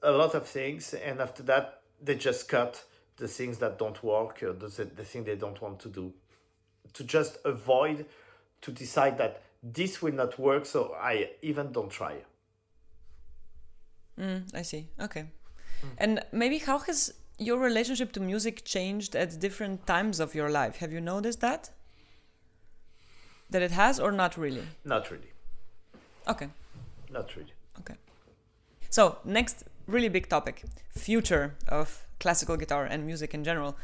a lot of things and after that they just cut the things that don't work or the, the thing they don't want to do. To just avoid to decide that this will not work so i even don't try. Mm, i see. Okay mm. and maybe how has your relationship to music changed at different times of your life? Have you noticed that? That it has or not really? Not really. Okay. Not really. Okay. So next really big topic future of classical guitar and music in general.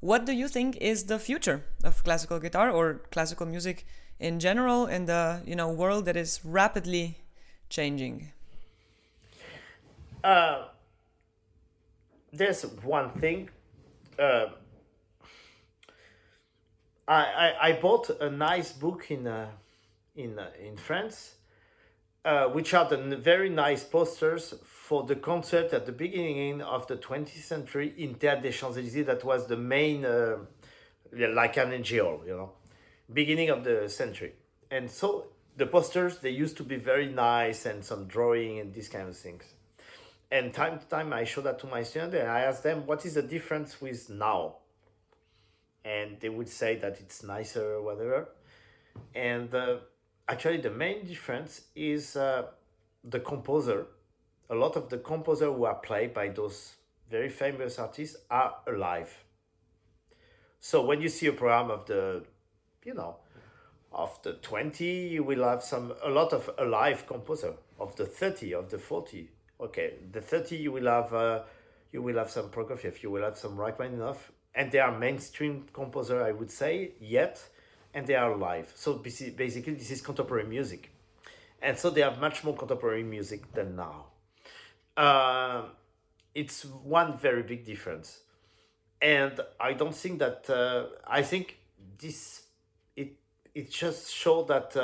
What do you think is the future of classical guitar or classical music in general in the you know world that is rapidly changing? Uh, there's one thing. Uh, I, I, I bought a nice book in uh, in uh, in France uh, which had the very nice posters for the concert at the beginning of the 20th century in Théâtre des Champs-Élysées. That was the main, uh, like an NGO, you know, beginning of the century. And so the posters, they used to be very nice and some drawing and these kind of things. And time to time, I show that to my students and I ask them, what is the difference with now? And they would say that it's nicer or whatever. And uh, actually the main difference is uh, the composer a lot of the composer who are played by those very famous artists are alive so when you see a program of the you know of the 20 you will have some a lot of alive composer of the 30 of the 40 okay the 30 you will have uh, you will have some prokofiev you will have some rachmaninoff and they are mainstream composer i would say yet and they are live. So basically, this is contemporary music, and so they have much more contemporary music than now. Uh, it's one very big difference, and I don't think that uh, I think this it it just shows that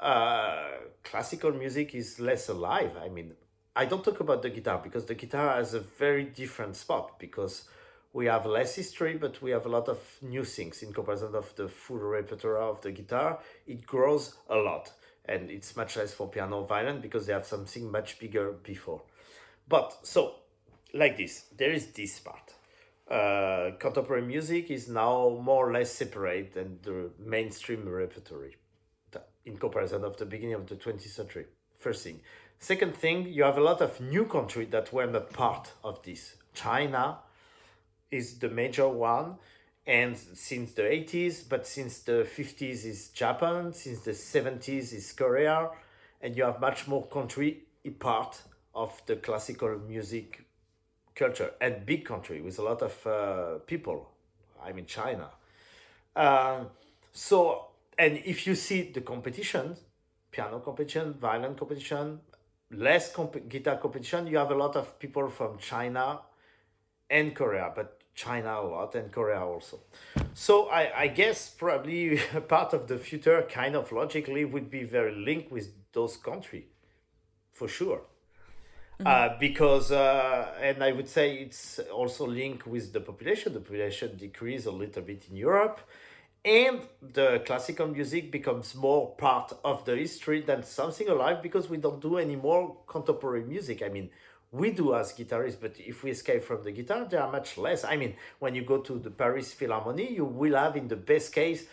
uh, classical music is less alive. I mean, I don't talk about the guitar because the guitar has a very different spot because we have less history, but we have a lot of new things in comparison of the full repertoire of the guitar. It grows a lot, and it's much less for piano violin because they have something much bigger before. But so, like this, there is this part. Uh, contemporary music is now more or less separate than the mainstream repertoire in comparison of the beginning of the 20th century. First thing. Second thing, you have a lot of new countries that were not part of this. China, is the major one and since the 80s but since the 50s is japan since the 70s is korea and you have much more country part of the classical music culture and big country with a lot of uh, people i mean china uh, so and if you see the competition piano competition violin competition less comp- guitar competition you have a lot of people from china and korea but China a lot and Korea also. So I, I guess probably part of the future kind of logically would be very linked with those countries, for sure. Mm-hmm. Uh, because uh, and I would say it's also linked with the population. The population decrease a little bit in Europe, and the classical music becomes more part of the history than something alive because we don't do any more contemporary music. I mean, we do as guitarists, but if we escape from the guitar, there are much less. I mean, when you go to the Paris Philharmonie, you will have, in the best case,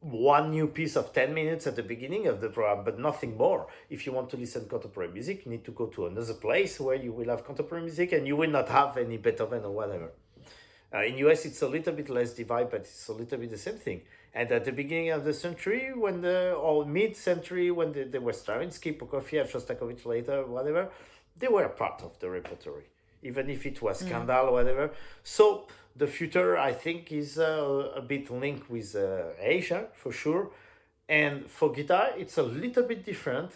one new piece of 10 minutes at the beginning of the program, but nothing more. If you want to listen contemporary music, you need to go to another place where you will have contemporary music and you will not have any Beethoven or whatever. Uh, in US, it's a little bit less divided, but it's a little bit the same thing. And at the beginning of the century, when the or mid-century, when the, there were Stravinsky, Prokofiev, Shostakovich later, whatever, they were part of the repertoire, even if it was mm. scandal or whatever. So the future, I think, is uh, a bit linked with uh, Asia for sure. And for guitar, it's a little bit different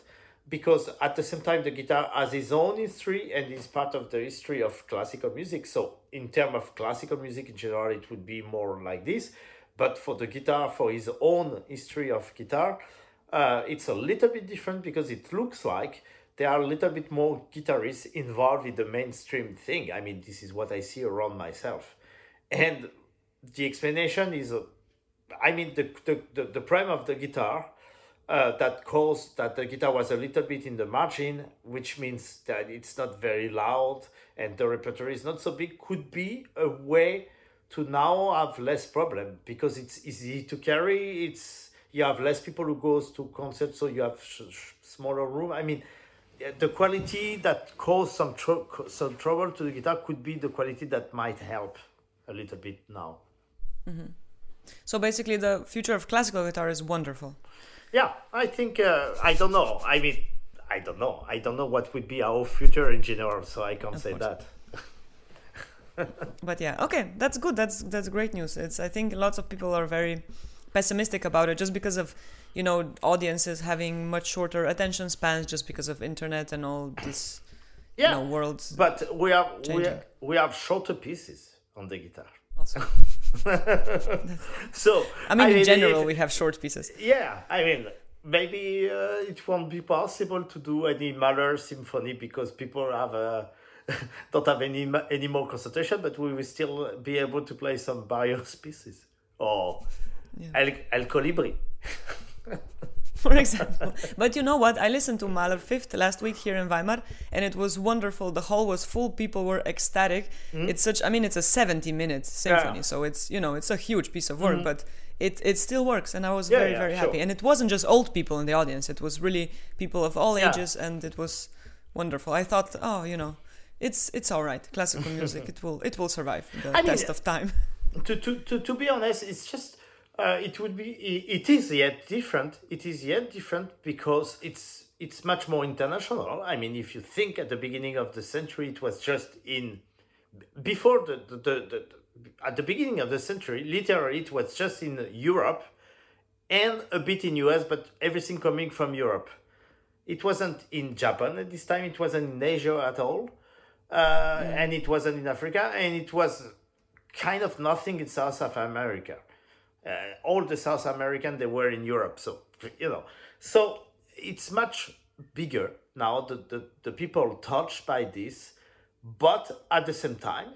because at the same time, the guitar has its own history and is part of the history of classical music. So, in terms of classical music in general, it would be more like this. but for the guitar, for his own history of guitar, uh, it's a little bit different because it looks like there are a little bit more guitarists involved in the mainstream thing. I mean, this is what I see around myself. And the explanation is, uh, I mean, the, the, the, the prime of the guitar uh, that caused that the guitar was a little bit in the margin, which means that it's not very loud and the repertoire is not so big, could be a way to now have less problem because it's easy to carry. It's you have less people who goes to concerts, so you have sh- sh- smaller room. I mean, the quality that caused some some trouble to the guitar could be the quality that might help a little bit now. So basically, the future of classical guitar is wonderful. Yeah, I think uh, I don't know. I mean, I don't know. I don't know what would be our future in general, so I can't say course. that. But yeah, okay, that's good. That's that's great news. It's I think lots of people are very pessimistic about it just because of you know audiences having much shorter attention spans just because of internet and all this Yeah, you know worlds but we have we, Changing. we have shorter pieces on the guitar. also. So I mean, in if- general, we have short pieces. Yeah, I mean, maybe uh, it won't be possible to do any Mahler symphony because people have uh, don't have any any more concentration, but we will still be able to play some Barrios pieces or El, El Colibri. for example. But you know what? I listened to Mahler Fifth last week here in Weimar, and it was wonderful. The hall was full. People were ecstatic. Mm-hmm. It's such. I mean, it's a seventy-minute symphony, Yeah. so it's you know it's a huge piece of work, mm-hmm. but. It, it still works and I was Yeah, very yeah, very sure. happy and it wasn't just old people in the audience it was really people of all ages and it was wonderful I thought oh you know it's it's all right classical music it will it will survive the I mean, test of time to, to, to, to be honest, it's just uh, it would be it is yet different. It is yet different because it's it's much more international. I mean, if you think at the beginning of the century, it was just in before the the, the, the at the beginning of the century, literally it was just in Europe and a bit in US, but everything coming from Europe. It wasn't in Japan at this time. It wasn't in Asia at all, uh, and it wasn't in Africa, and it was kind of nothing in South of America. Uh, all the South American they were in Europe, so you know, so it's much bigger now. The the, the people touched by this, but at the same time,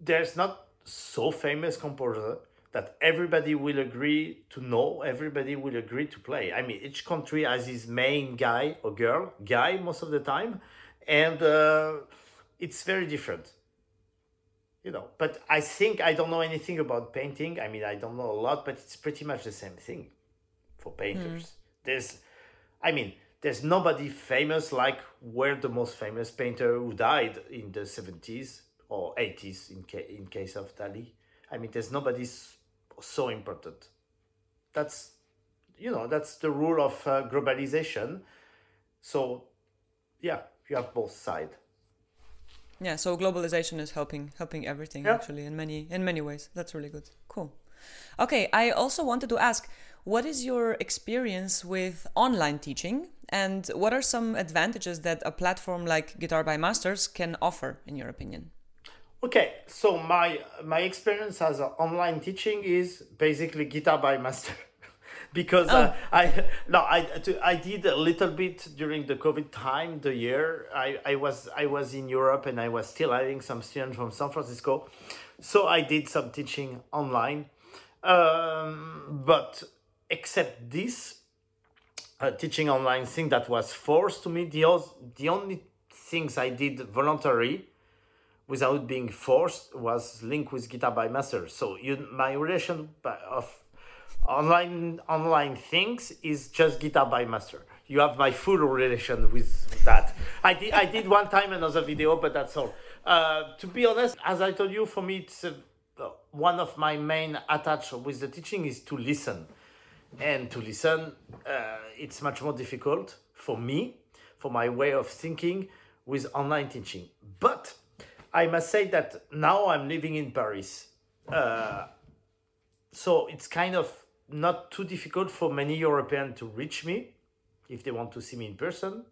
there's not so famous composer that everybody will agree to know, everybody will agree to play. I mean, each country has his main guy or girl, guy most of the time, and uh, it's very different you know but i think i don't know anything about painting. I mean i don't know a lot but it's pretty much the same thing for painters. There's i mean there's nobody famous like where the most famous painter who died in the 70s or 80s in, ca- in case of dali. I mean there's nobody so important. That's you know that's the rule of uh, globalization. So yeah you have both sides Yeah, so globalization is helping helping everything Yeah. actually in many in many ways. That's really good. Cool. Okay, I also wanted to ask what is your experience with online teaching and what are some advantages that a platform like Guitar by Masters can offer in your opinion? Okay, so my my experience as online teaching is basically guitar by master, because uh, I no I I did a little bit during the COVID time the year. I, I was I was in Europe and I was still having some students from San Francisco, so I did some teaching online, um, but except this uh, teaching online thing that was forced to me the os- the only things I did voluntary without being forced was linked with guitar by master. So you my relation by- of online online things is just guitar by master. You have my full relation with that. I did i did one time another video but that's all. Uh, to be honest as i told you for me it's uh, one of my main attach with the teaching is to listen. And to listen uh, it's much more difficult for me for my way of thinking with online teaching. But i must say that now i'm living in paris. Uh, so it's kind of not too difficult for many europeans to reach me if they want to see me in person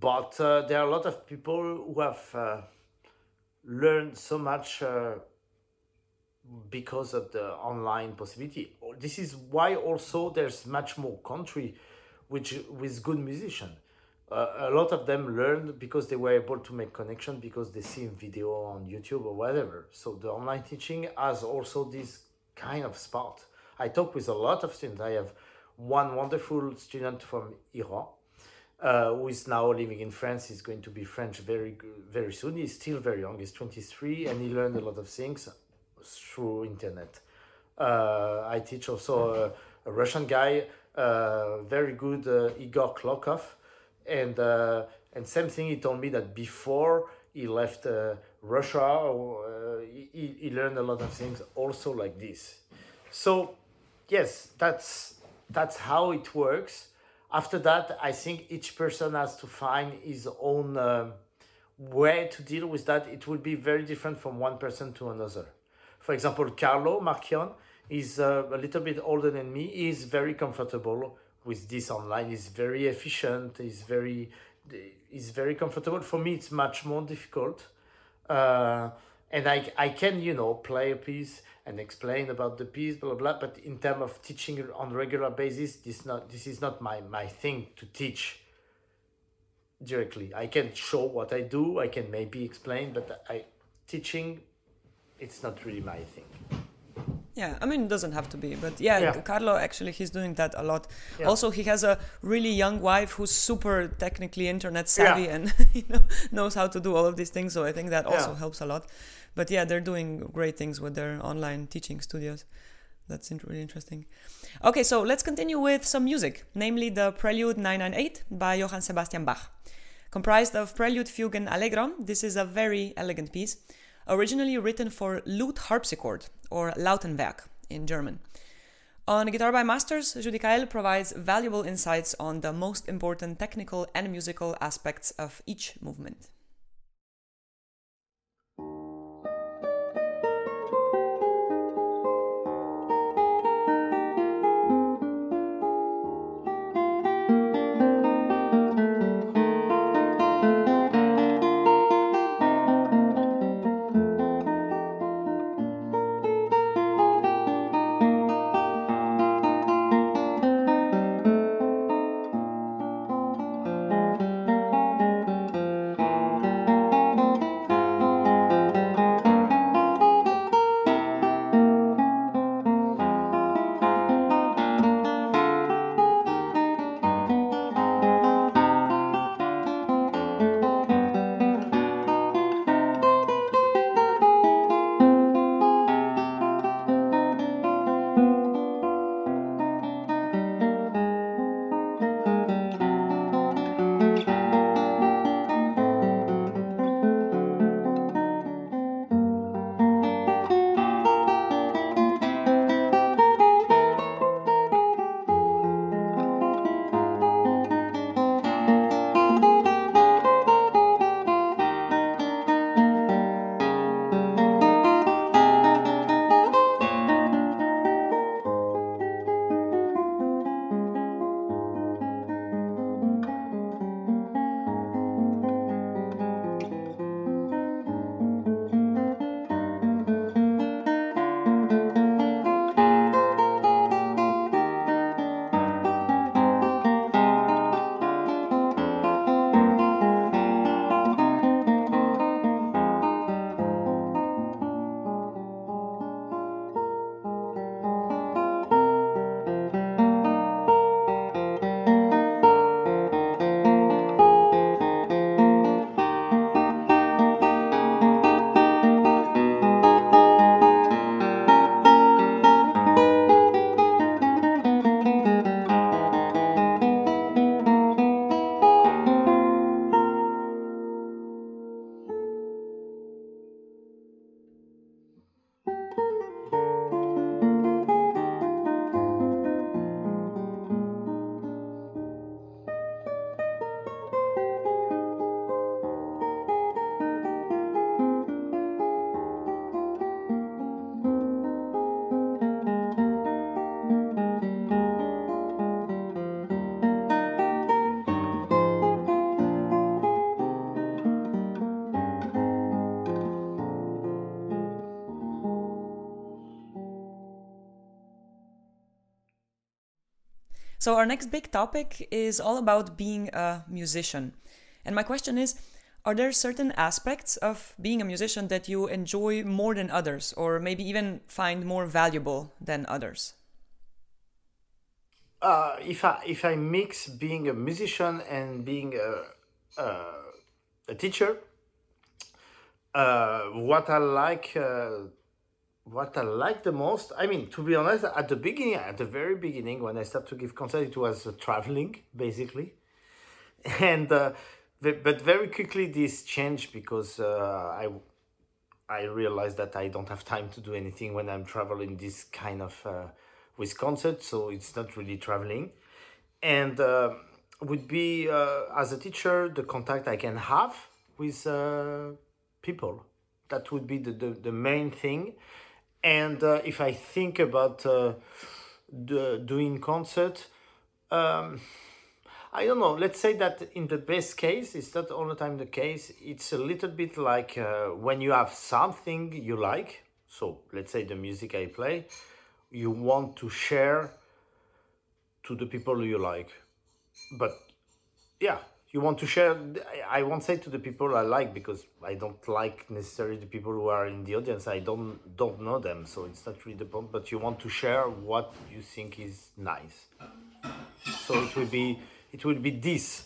but uh, there are a lot of people who have uh, learned so much uh, because of the online possibility. This is why also there's much more country which with good musician. A lot of them learned because they were able to make connection because they see video on YouTube or whatever. So the online teaching has also this kind of spot. I talk with a lot of students. I have one wonderful student from Iran uh, who is now living in France. He's going to be French very very soon. He's still very young. He's 23 and he learned a lot of things through internet. Uh, I teach also a, a Russian guy, uh, very good uh, Igor Klokov, and uh, and same thing. He told me that before he left uh, Russia, he, he learned a lot of things also like this. So yes, that's that's how it works. After that, I think each person has to find his own um, way to deal with that. It will be very different from one person to another. For example, Carlo Marchione is uh, a little bit older than me. He is very comfortable with this online. He's very efficient. He's very, he's very comfortable. For me, it's much more difficult. Uh, and I, I can, you know, play a piece and explain about the piece, blah, blah, blah. But in terms of teaching on regular basis, this not this is not my, my thing to teach directly. I can show what I do. I can maybe explain, but I teaching it's not really my thing. Yeah, I mean, it doesn't have to be, but yeah, Yeah. Carlo actually he's doing that a lot. Yeah. Also, he has a really young wife who's super technically internet savvy Yeah. and you know knows how to do all of these things. So I think that also helps a lot. But yeah, they're doing great things with their online teaching studios. That's really interesting. Okay, so let's continue with some music, namely the Prelude 998 by Johann Sebastian Bach. Comprised of prelude, fugue, and allegro, this is a very elegant piece, originally written for lute harpsichord, or Lautenwerk in German. On Guitar by Masters, Judicaël provides valuable insights on the most important technical and musical aspects of each movement. So, our next big topic is all about being a musician. And my question is Are there certain aspects of being a musician that you enjoy more than others, or maybe even find more valuable than others? Uh, if I if I mix being a musician and being a a, a teacher, uh, what I like uh, what I like the most, I mean, to be honest, at the beginning, at the very beginning, when I started to give concerts, it was uh, traveling, basically. And, uh, but very quickly this changed because uh, I, I realized that I don't have time to do anything when I'm traveling this kind of, uh, with concerts, so it's not really traveling. And uh, would be, uh, as a teacher, the contact I can have with people. That would be the, the, the main thing and uh, if I think about uh, the, doing concert, um, I don't know. Let's say that in the best case, it's not all the time the case. It's a little bit like uh, when you have something you like. So let's say the music I play, you want to share to the people you like. But yeah, you want to share i won't say to the people i like because i don't like necessarily the people who are in the audience. I don't don't know them so it's not really the point but you want to share what you think is nice. So it will be it will be this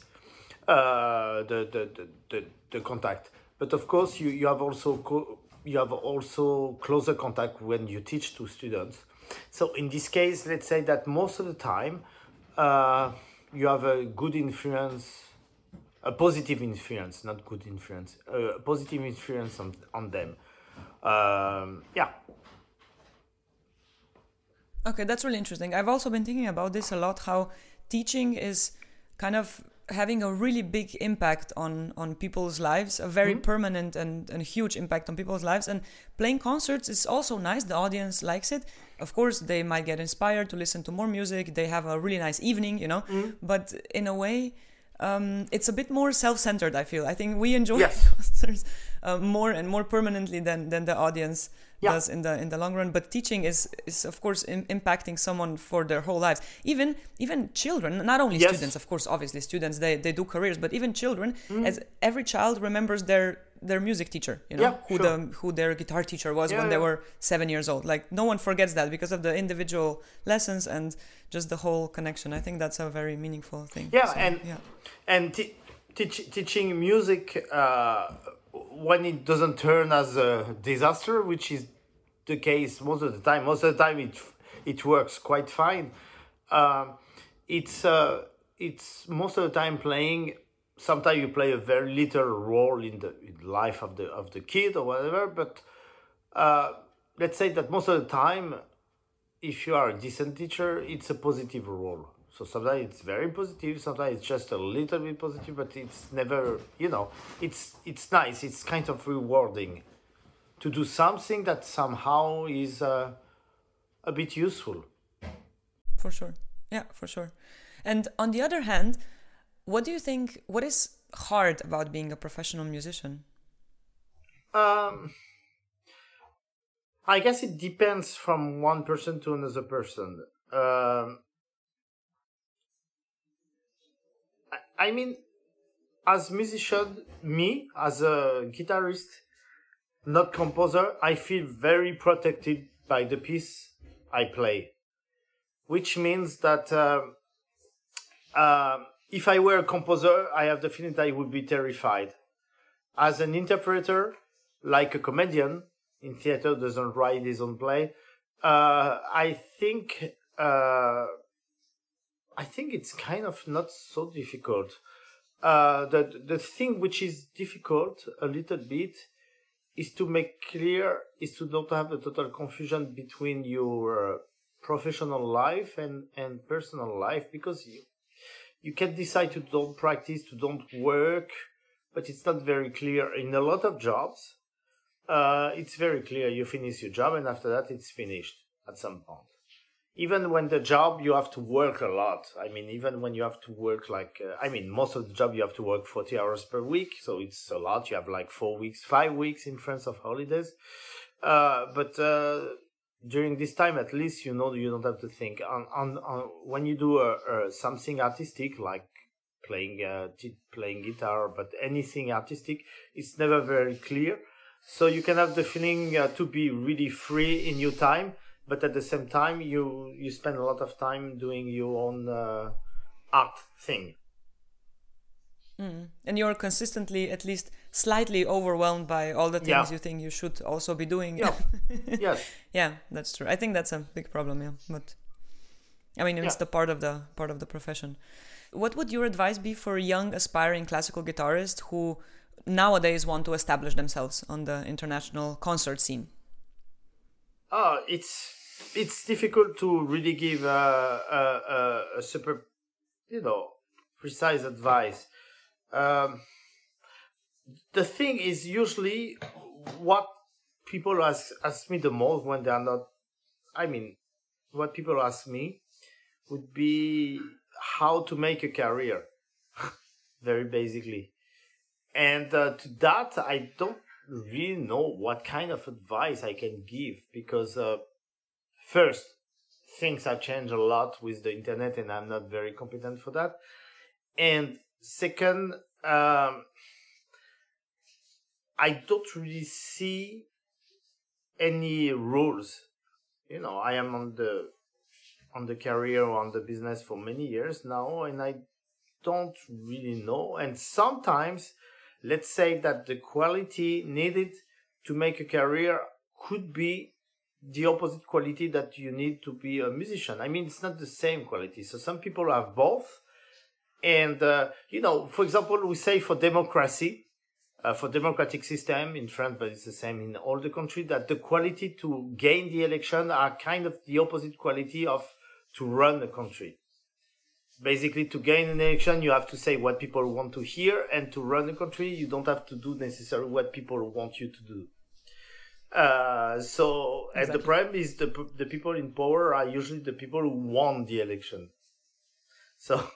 uh, the, the, the, the, the contact. But of course you, you have also co- you have also closer contact when you teach to students. So in this case let's say that most of the time uh, you have a good influence a positive influence, not good influence, a positive influence on, on them. Um, yeah. Okay, that's really interesting. I've also been thinking about this a lot how teaching is kind of having a really big impact on on people's lives a very mm-hmm. permanent and, and huge impact on people's lives and playing concerts is also nice the audience likes it of course they might get inspired to listen to more music they have a really nice evening you know mm-hmm. but in a way um, it's a bit more self-centered. I feel. I think we enjoy yes. concerts uh, more and more permanently than than the audience yeah. does in the in the long run. But teaching is is of course in, impacting someone for their whole lives. Even even children, not only yes. students, of course, obviously students they they do careers, but even children, mm. as every child remembers their their music teacher, you know, yeah, who sure. the who their guitar teacher was yeah, when they were seven years old. Like no one forgets that because of the individual lessons and just the whole connection. I think that's a very meaningful thing. Yeah, so, and yeah. and t- teach, teaching music uh, when it doesn't turn as a disaster, which is the case most of the time. Most of the time, it it works quite fine. Uh, it's uh, it's most of the time playing. Sometimes you play a very little role in the in life of the of the kid or whatever, but uh, let's say that most of the time if you are a decent teacher, it's a positive role. So sometimes it's very positive, sometimes it's just a little bit positive, but it's never, you know, it's it's nice. It's kind of rewarding to do something that somehow is uh, a bit useful. For sure, yeah, for sure. And on the other hand, what do you think? What is hard about being a professional musician? Um I guess it depends from one person to another person. Um, I, I mean, as musician, me as a guitarist, not composer, I feel very protected by the piece I play, which means that uh, uh, if I were a composer, I have the feeling that I would be terrified. As an interpreter, like a comedian, in theater doesn't write his own play. Uh, I think uh, I think it's kind of not so difficult. Uh, the the thing which is difficult a little bit is to make clear is to not have a total confusion between your professional life and and personal life because you you can decide to don't practice to don't work but it's not very clear in a lot of jobs. Uh, it's very clear you finish your job and after that it's finished at some point. Even when the job you have to work a lot. I mean even when you have to work like uh, i mean most of the job you have to work 40 hours per week so it's a lot. You have like four weeks five weeks in france of holidays. Uh, but uh, during this time at least you know you don't have to think. On on, on when you do a, a something artistic like playing uh, playing guitar but anything artistic it's never very clear. So you can have the feeling uh, to be really free in your time but at the same time you you spend a lot of time doing your own uh, art thing. Mm. and you're consistently at least slightly overwhelmed by all the things yeah. you think you should also be doing yeah yes yeah that's true i think that's a big problem yeah but i mean it's yeah. the part of the part of the profession what would your advice be for young aspiring classical guitarists who nowadays want to establish themselves on the international concert scene oh it's it's difficult to really give a, a, a, super, you know, precise advice. Um, the thing is usually what people ask ask me the most when they are not. I mean, what people ask me would be how to make a career, very basically. And uh, to that, I don't really know what kind of advice I can give because uh, first, things have changed a lot with the internet, and I'm not very competent for that. And second, um, I don't really see any rules. You know, I am on the on the career on the business for many years now, and I don't really know. And sometimes, let's say that the quality needed to make a career could be the opposite quality that you need to be a musician. I mean, it's not the same quality. So some people have both. And, uh, you know, for example, we say for democracy, uh, for democratic system in France, but it's the same in all the country, that the quality to gain the election are kind of the opposite quality of to run the country. Basically, to gain an election, you have to say what people want to hear, and to run the country, you don't have to do necessarily what people want you to do. Uh, so, exactly. and the problem is the the people in power are usually the people who won the election. So,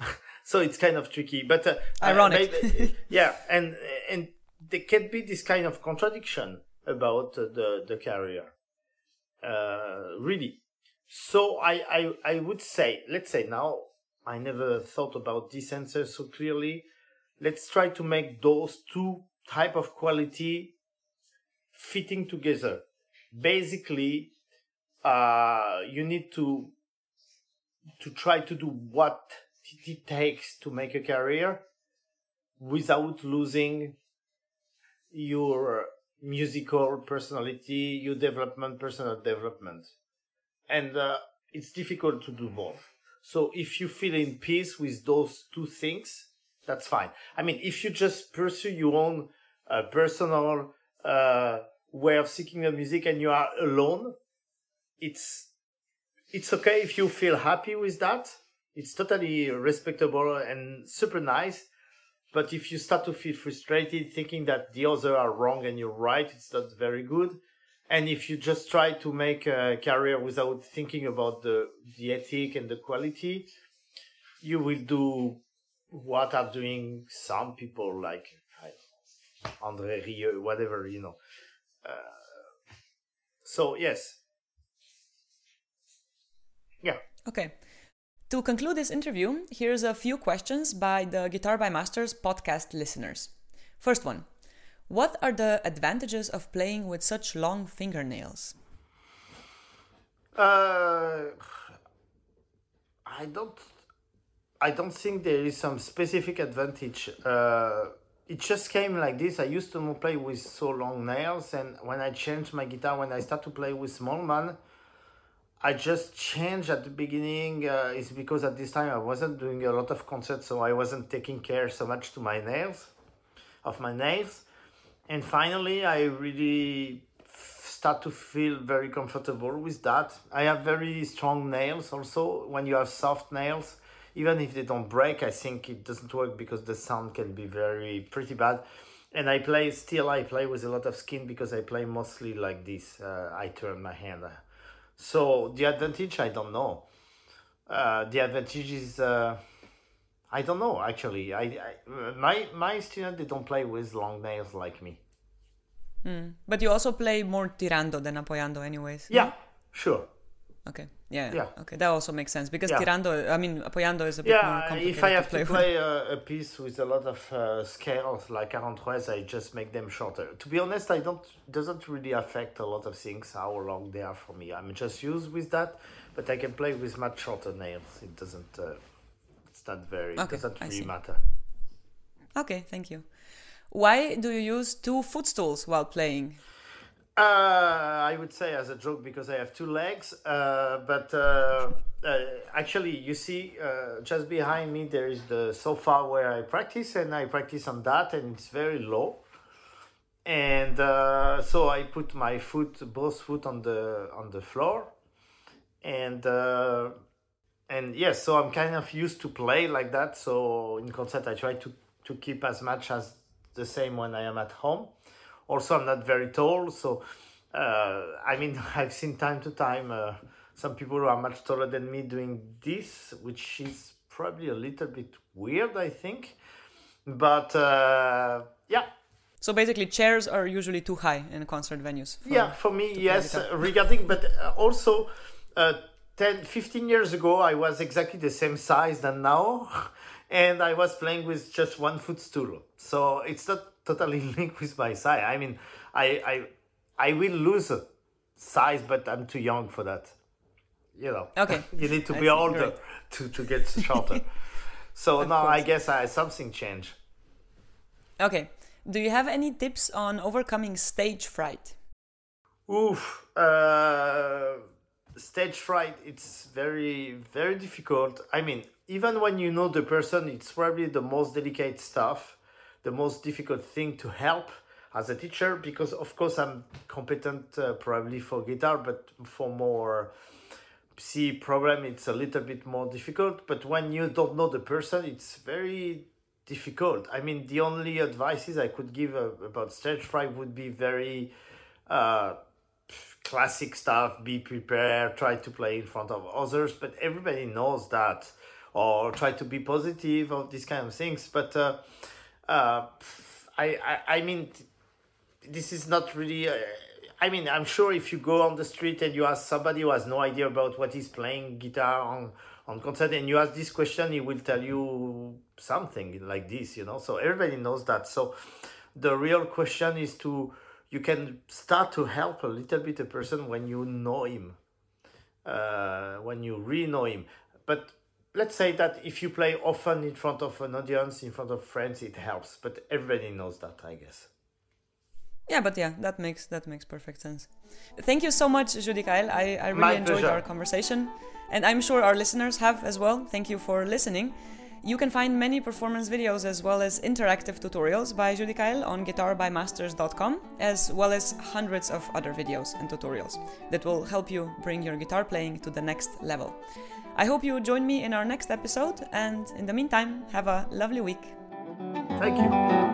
so it's kind of tricky, but uh, ironic. Uh, yeah, and and there can be this kind of contradiction about the the career. Uh, really. So I, I I would say, let's say now, I never thought about this answer so clearly. Let's try to make those two type of quality fitting together. Basically, uh, you need to to try to do what it takes to make a career without losing your musical personality, your development, personal development. And uh, it's difficult to do both. So if you feel in peace with those two things, that's fine. I mean, if you just pursue your own uh, personal uh, way of seeking the music and you are alone, it's it's okay if you feel happy with that. It's totally respectable and super nice. But if you start to feel frustrated, thinking that the other are wrong and you're right, it's not very good. And if you just try to make a career without thinking about the the ethic and the quality, you will do what are doing some people like André Rieu, whatever, you know. Uh, so, yes. Yeah. Okay. To conclude this interview, here's a few questions by the Guitar by Masters podcast listeners. First one What are the advantages of playing with such long fingernails? Uh, I don't. I don't think there is some specific advantage. Uh, it just came like this. I used to play with so long nails, and when I changed my guitar, when I start to play with Smallman, I just changed at the beginning. Uh, it's because at this time I wasn't doing a lot of concerts, so I wasn't taking care so much to my nails, of my nails, and finally I really start to feel very comfortable with that. I have very strong nails also. When you have soft nails, even if they don't break, I think it doesn't work because the sound can be very pretty bad. And I play still. I play with a lot of skin because I play mostly like this. Uh, I turn my hand. So the advantage, I don't know. Uh, the advantage is uh, I don't know actually. I, I my my students they don't play with long nails like me. Mm. But you also play more tirando than apoyando, anyways. Yeah, Sure. Okay. Yeah. Yeah. Okay, that also makes sense because Yeah. tirando, I mean, apoyando is a bit more Yeah, complicated if I have to play to play a, a piece with a lot of uh, scales like 43, I just make them shorter. To be honest, I don't doesn't really affect a lot of things how long they are for me. I'm just used with that, but I can play with much shorter nails. It doesn't. Uh, it's not very. Okay, It doesn't really matter. Okay, thank you. Why do you use two footstools while playing? Uh, I would say as a joke because I have two legs, uh, but uh, uh, actually, you see, uh, just behind me there is the sofa where I practice, and I practice on that, and it's very low. And uh, so I put my foot, both foot on the on the floor, and and yes, so I'm kind of used to play like that. So in concert, I try to to keep as much as the same when I am at home. Also, I'm not very tall, so uh, I mean, I've seen time to time uh, some people who are much taller than me doing this, which is probably a little bit weird, I think. But uh, yeah, So basically, chairs are usually too high in concert venues. for- yeah, for me, yes. uh, Regarding, but uh, also, uh, 10, 15 years ago, I was exactly the same size than now, and I was playing with just one footstool. So it's not totally linked with my size. I mean, I, I, I will lose size, but I'm too young for that. You know. Okay. you need to be older to, to get shorter. so Of now I guess I, something changed. Okay. Do you have any tips on overcoming stage fright? Oof. Uh, stage fright, it's very, very difficult. I mean, even when you know the person, it's probably the most delicate stuff, the most difficult thing to help as a teacher, because of course I'm competent uh, probably for guitar, but for more C problem, it's a little bit more difficult. But when you don't know the person, it's very difficult. I mean, the only advices I could give uh, about stage fright would be very uh, classic stuff be prepared try to play in front of others but everybody knows that or try to be positive of these kind of things but uh, I, I i mean this is not really uh, i mean i'm sure if you go on the street and you ask somebody who has no idea about what he's playing guitar on on concert and you ask this question he will tell you something like this you know? So everybody knows that. So the real question is to you can start to help a little bit a person when you know him. Uh, when you really know him. But let's say that if you play often in front of an audience in front of friends it helps but everybody knows that i guess Yeah, but yeah, that makes that makes perfect sense. Thank you so much, Judicaël. I, I really My enjoyed pleasure. our conversation, and I'm sure our listeners have as well. Thank you for listening. You can find many performance videos as well as interactive tutorials by Judicaël on guitarbymasters.com, as well as hundreds of other videos and tutorials that will help you bring your guitar playing to the next level. I hope you join me in our next episode, and in the meantime, have a lovely week. thank you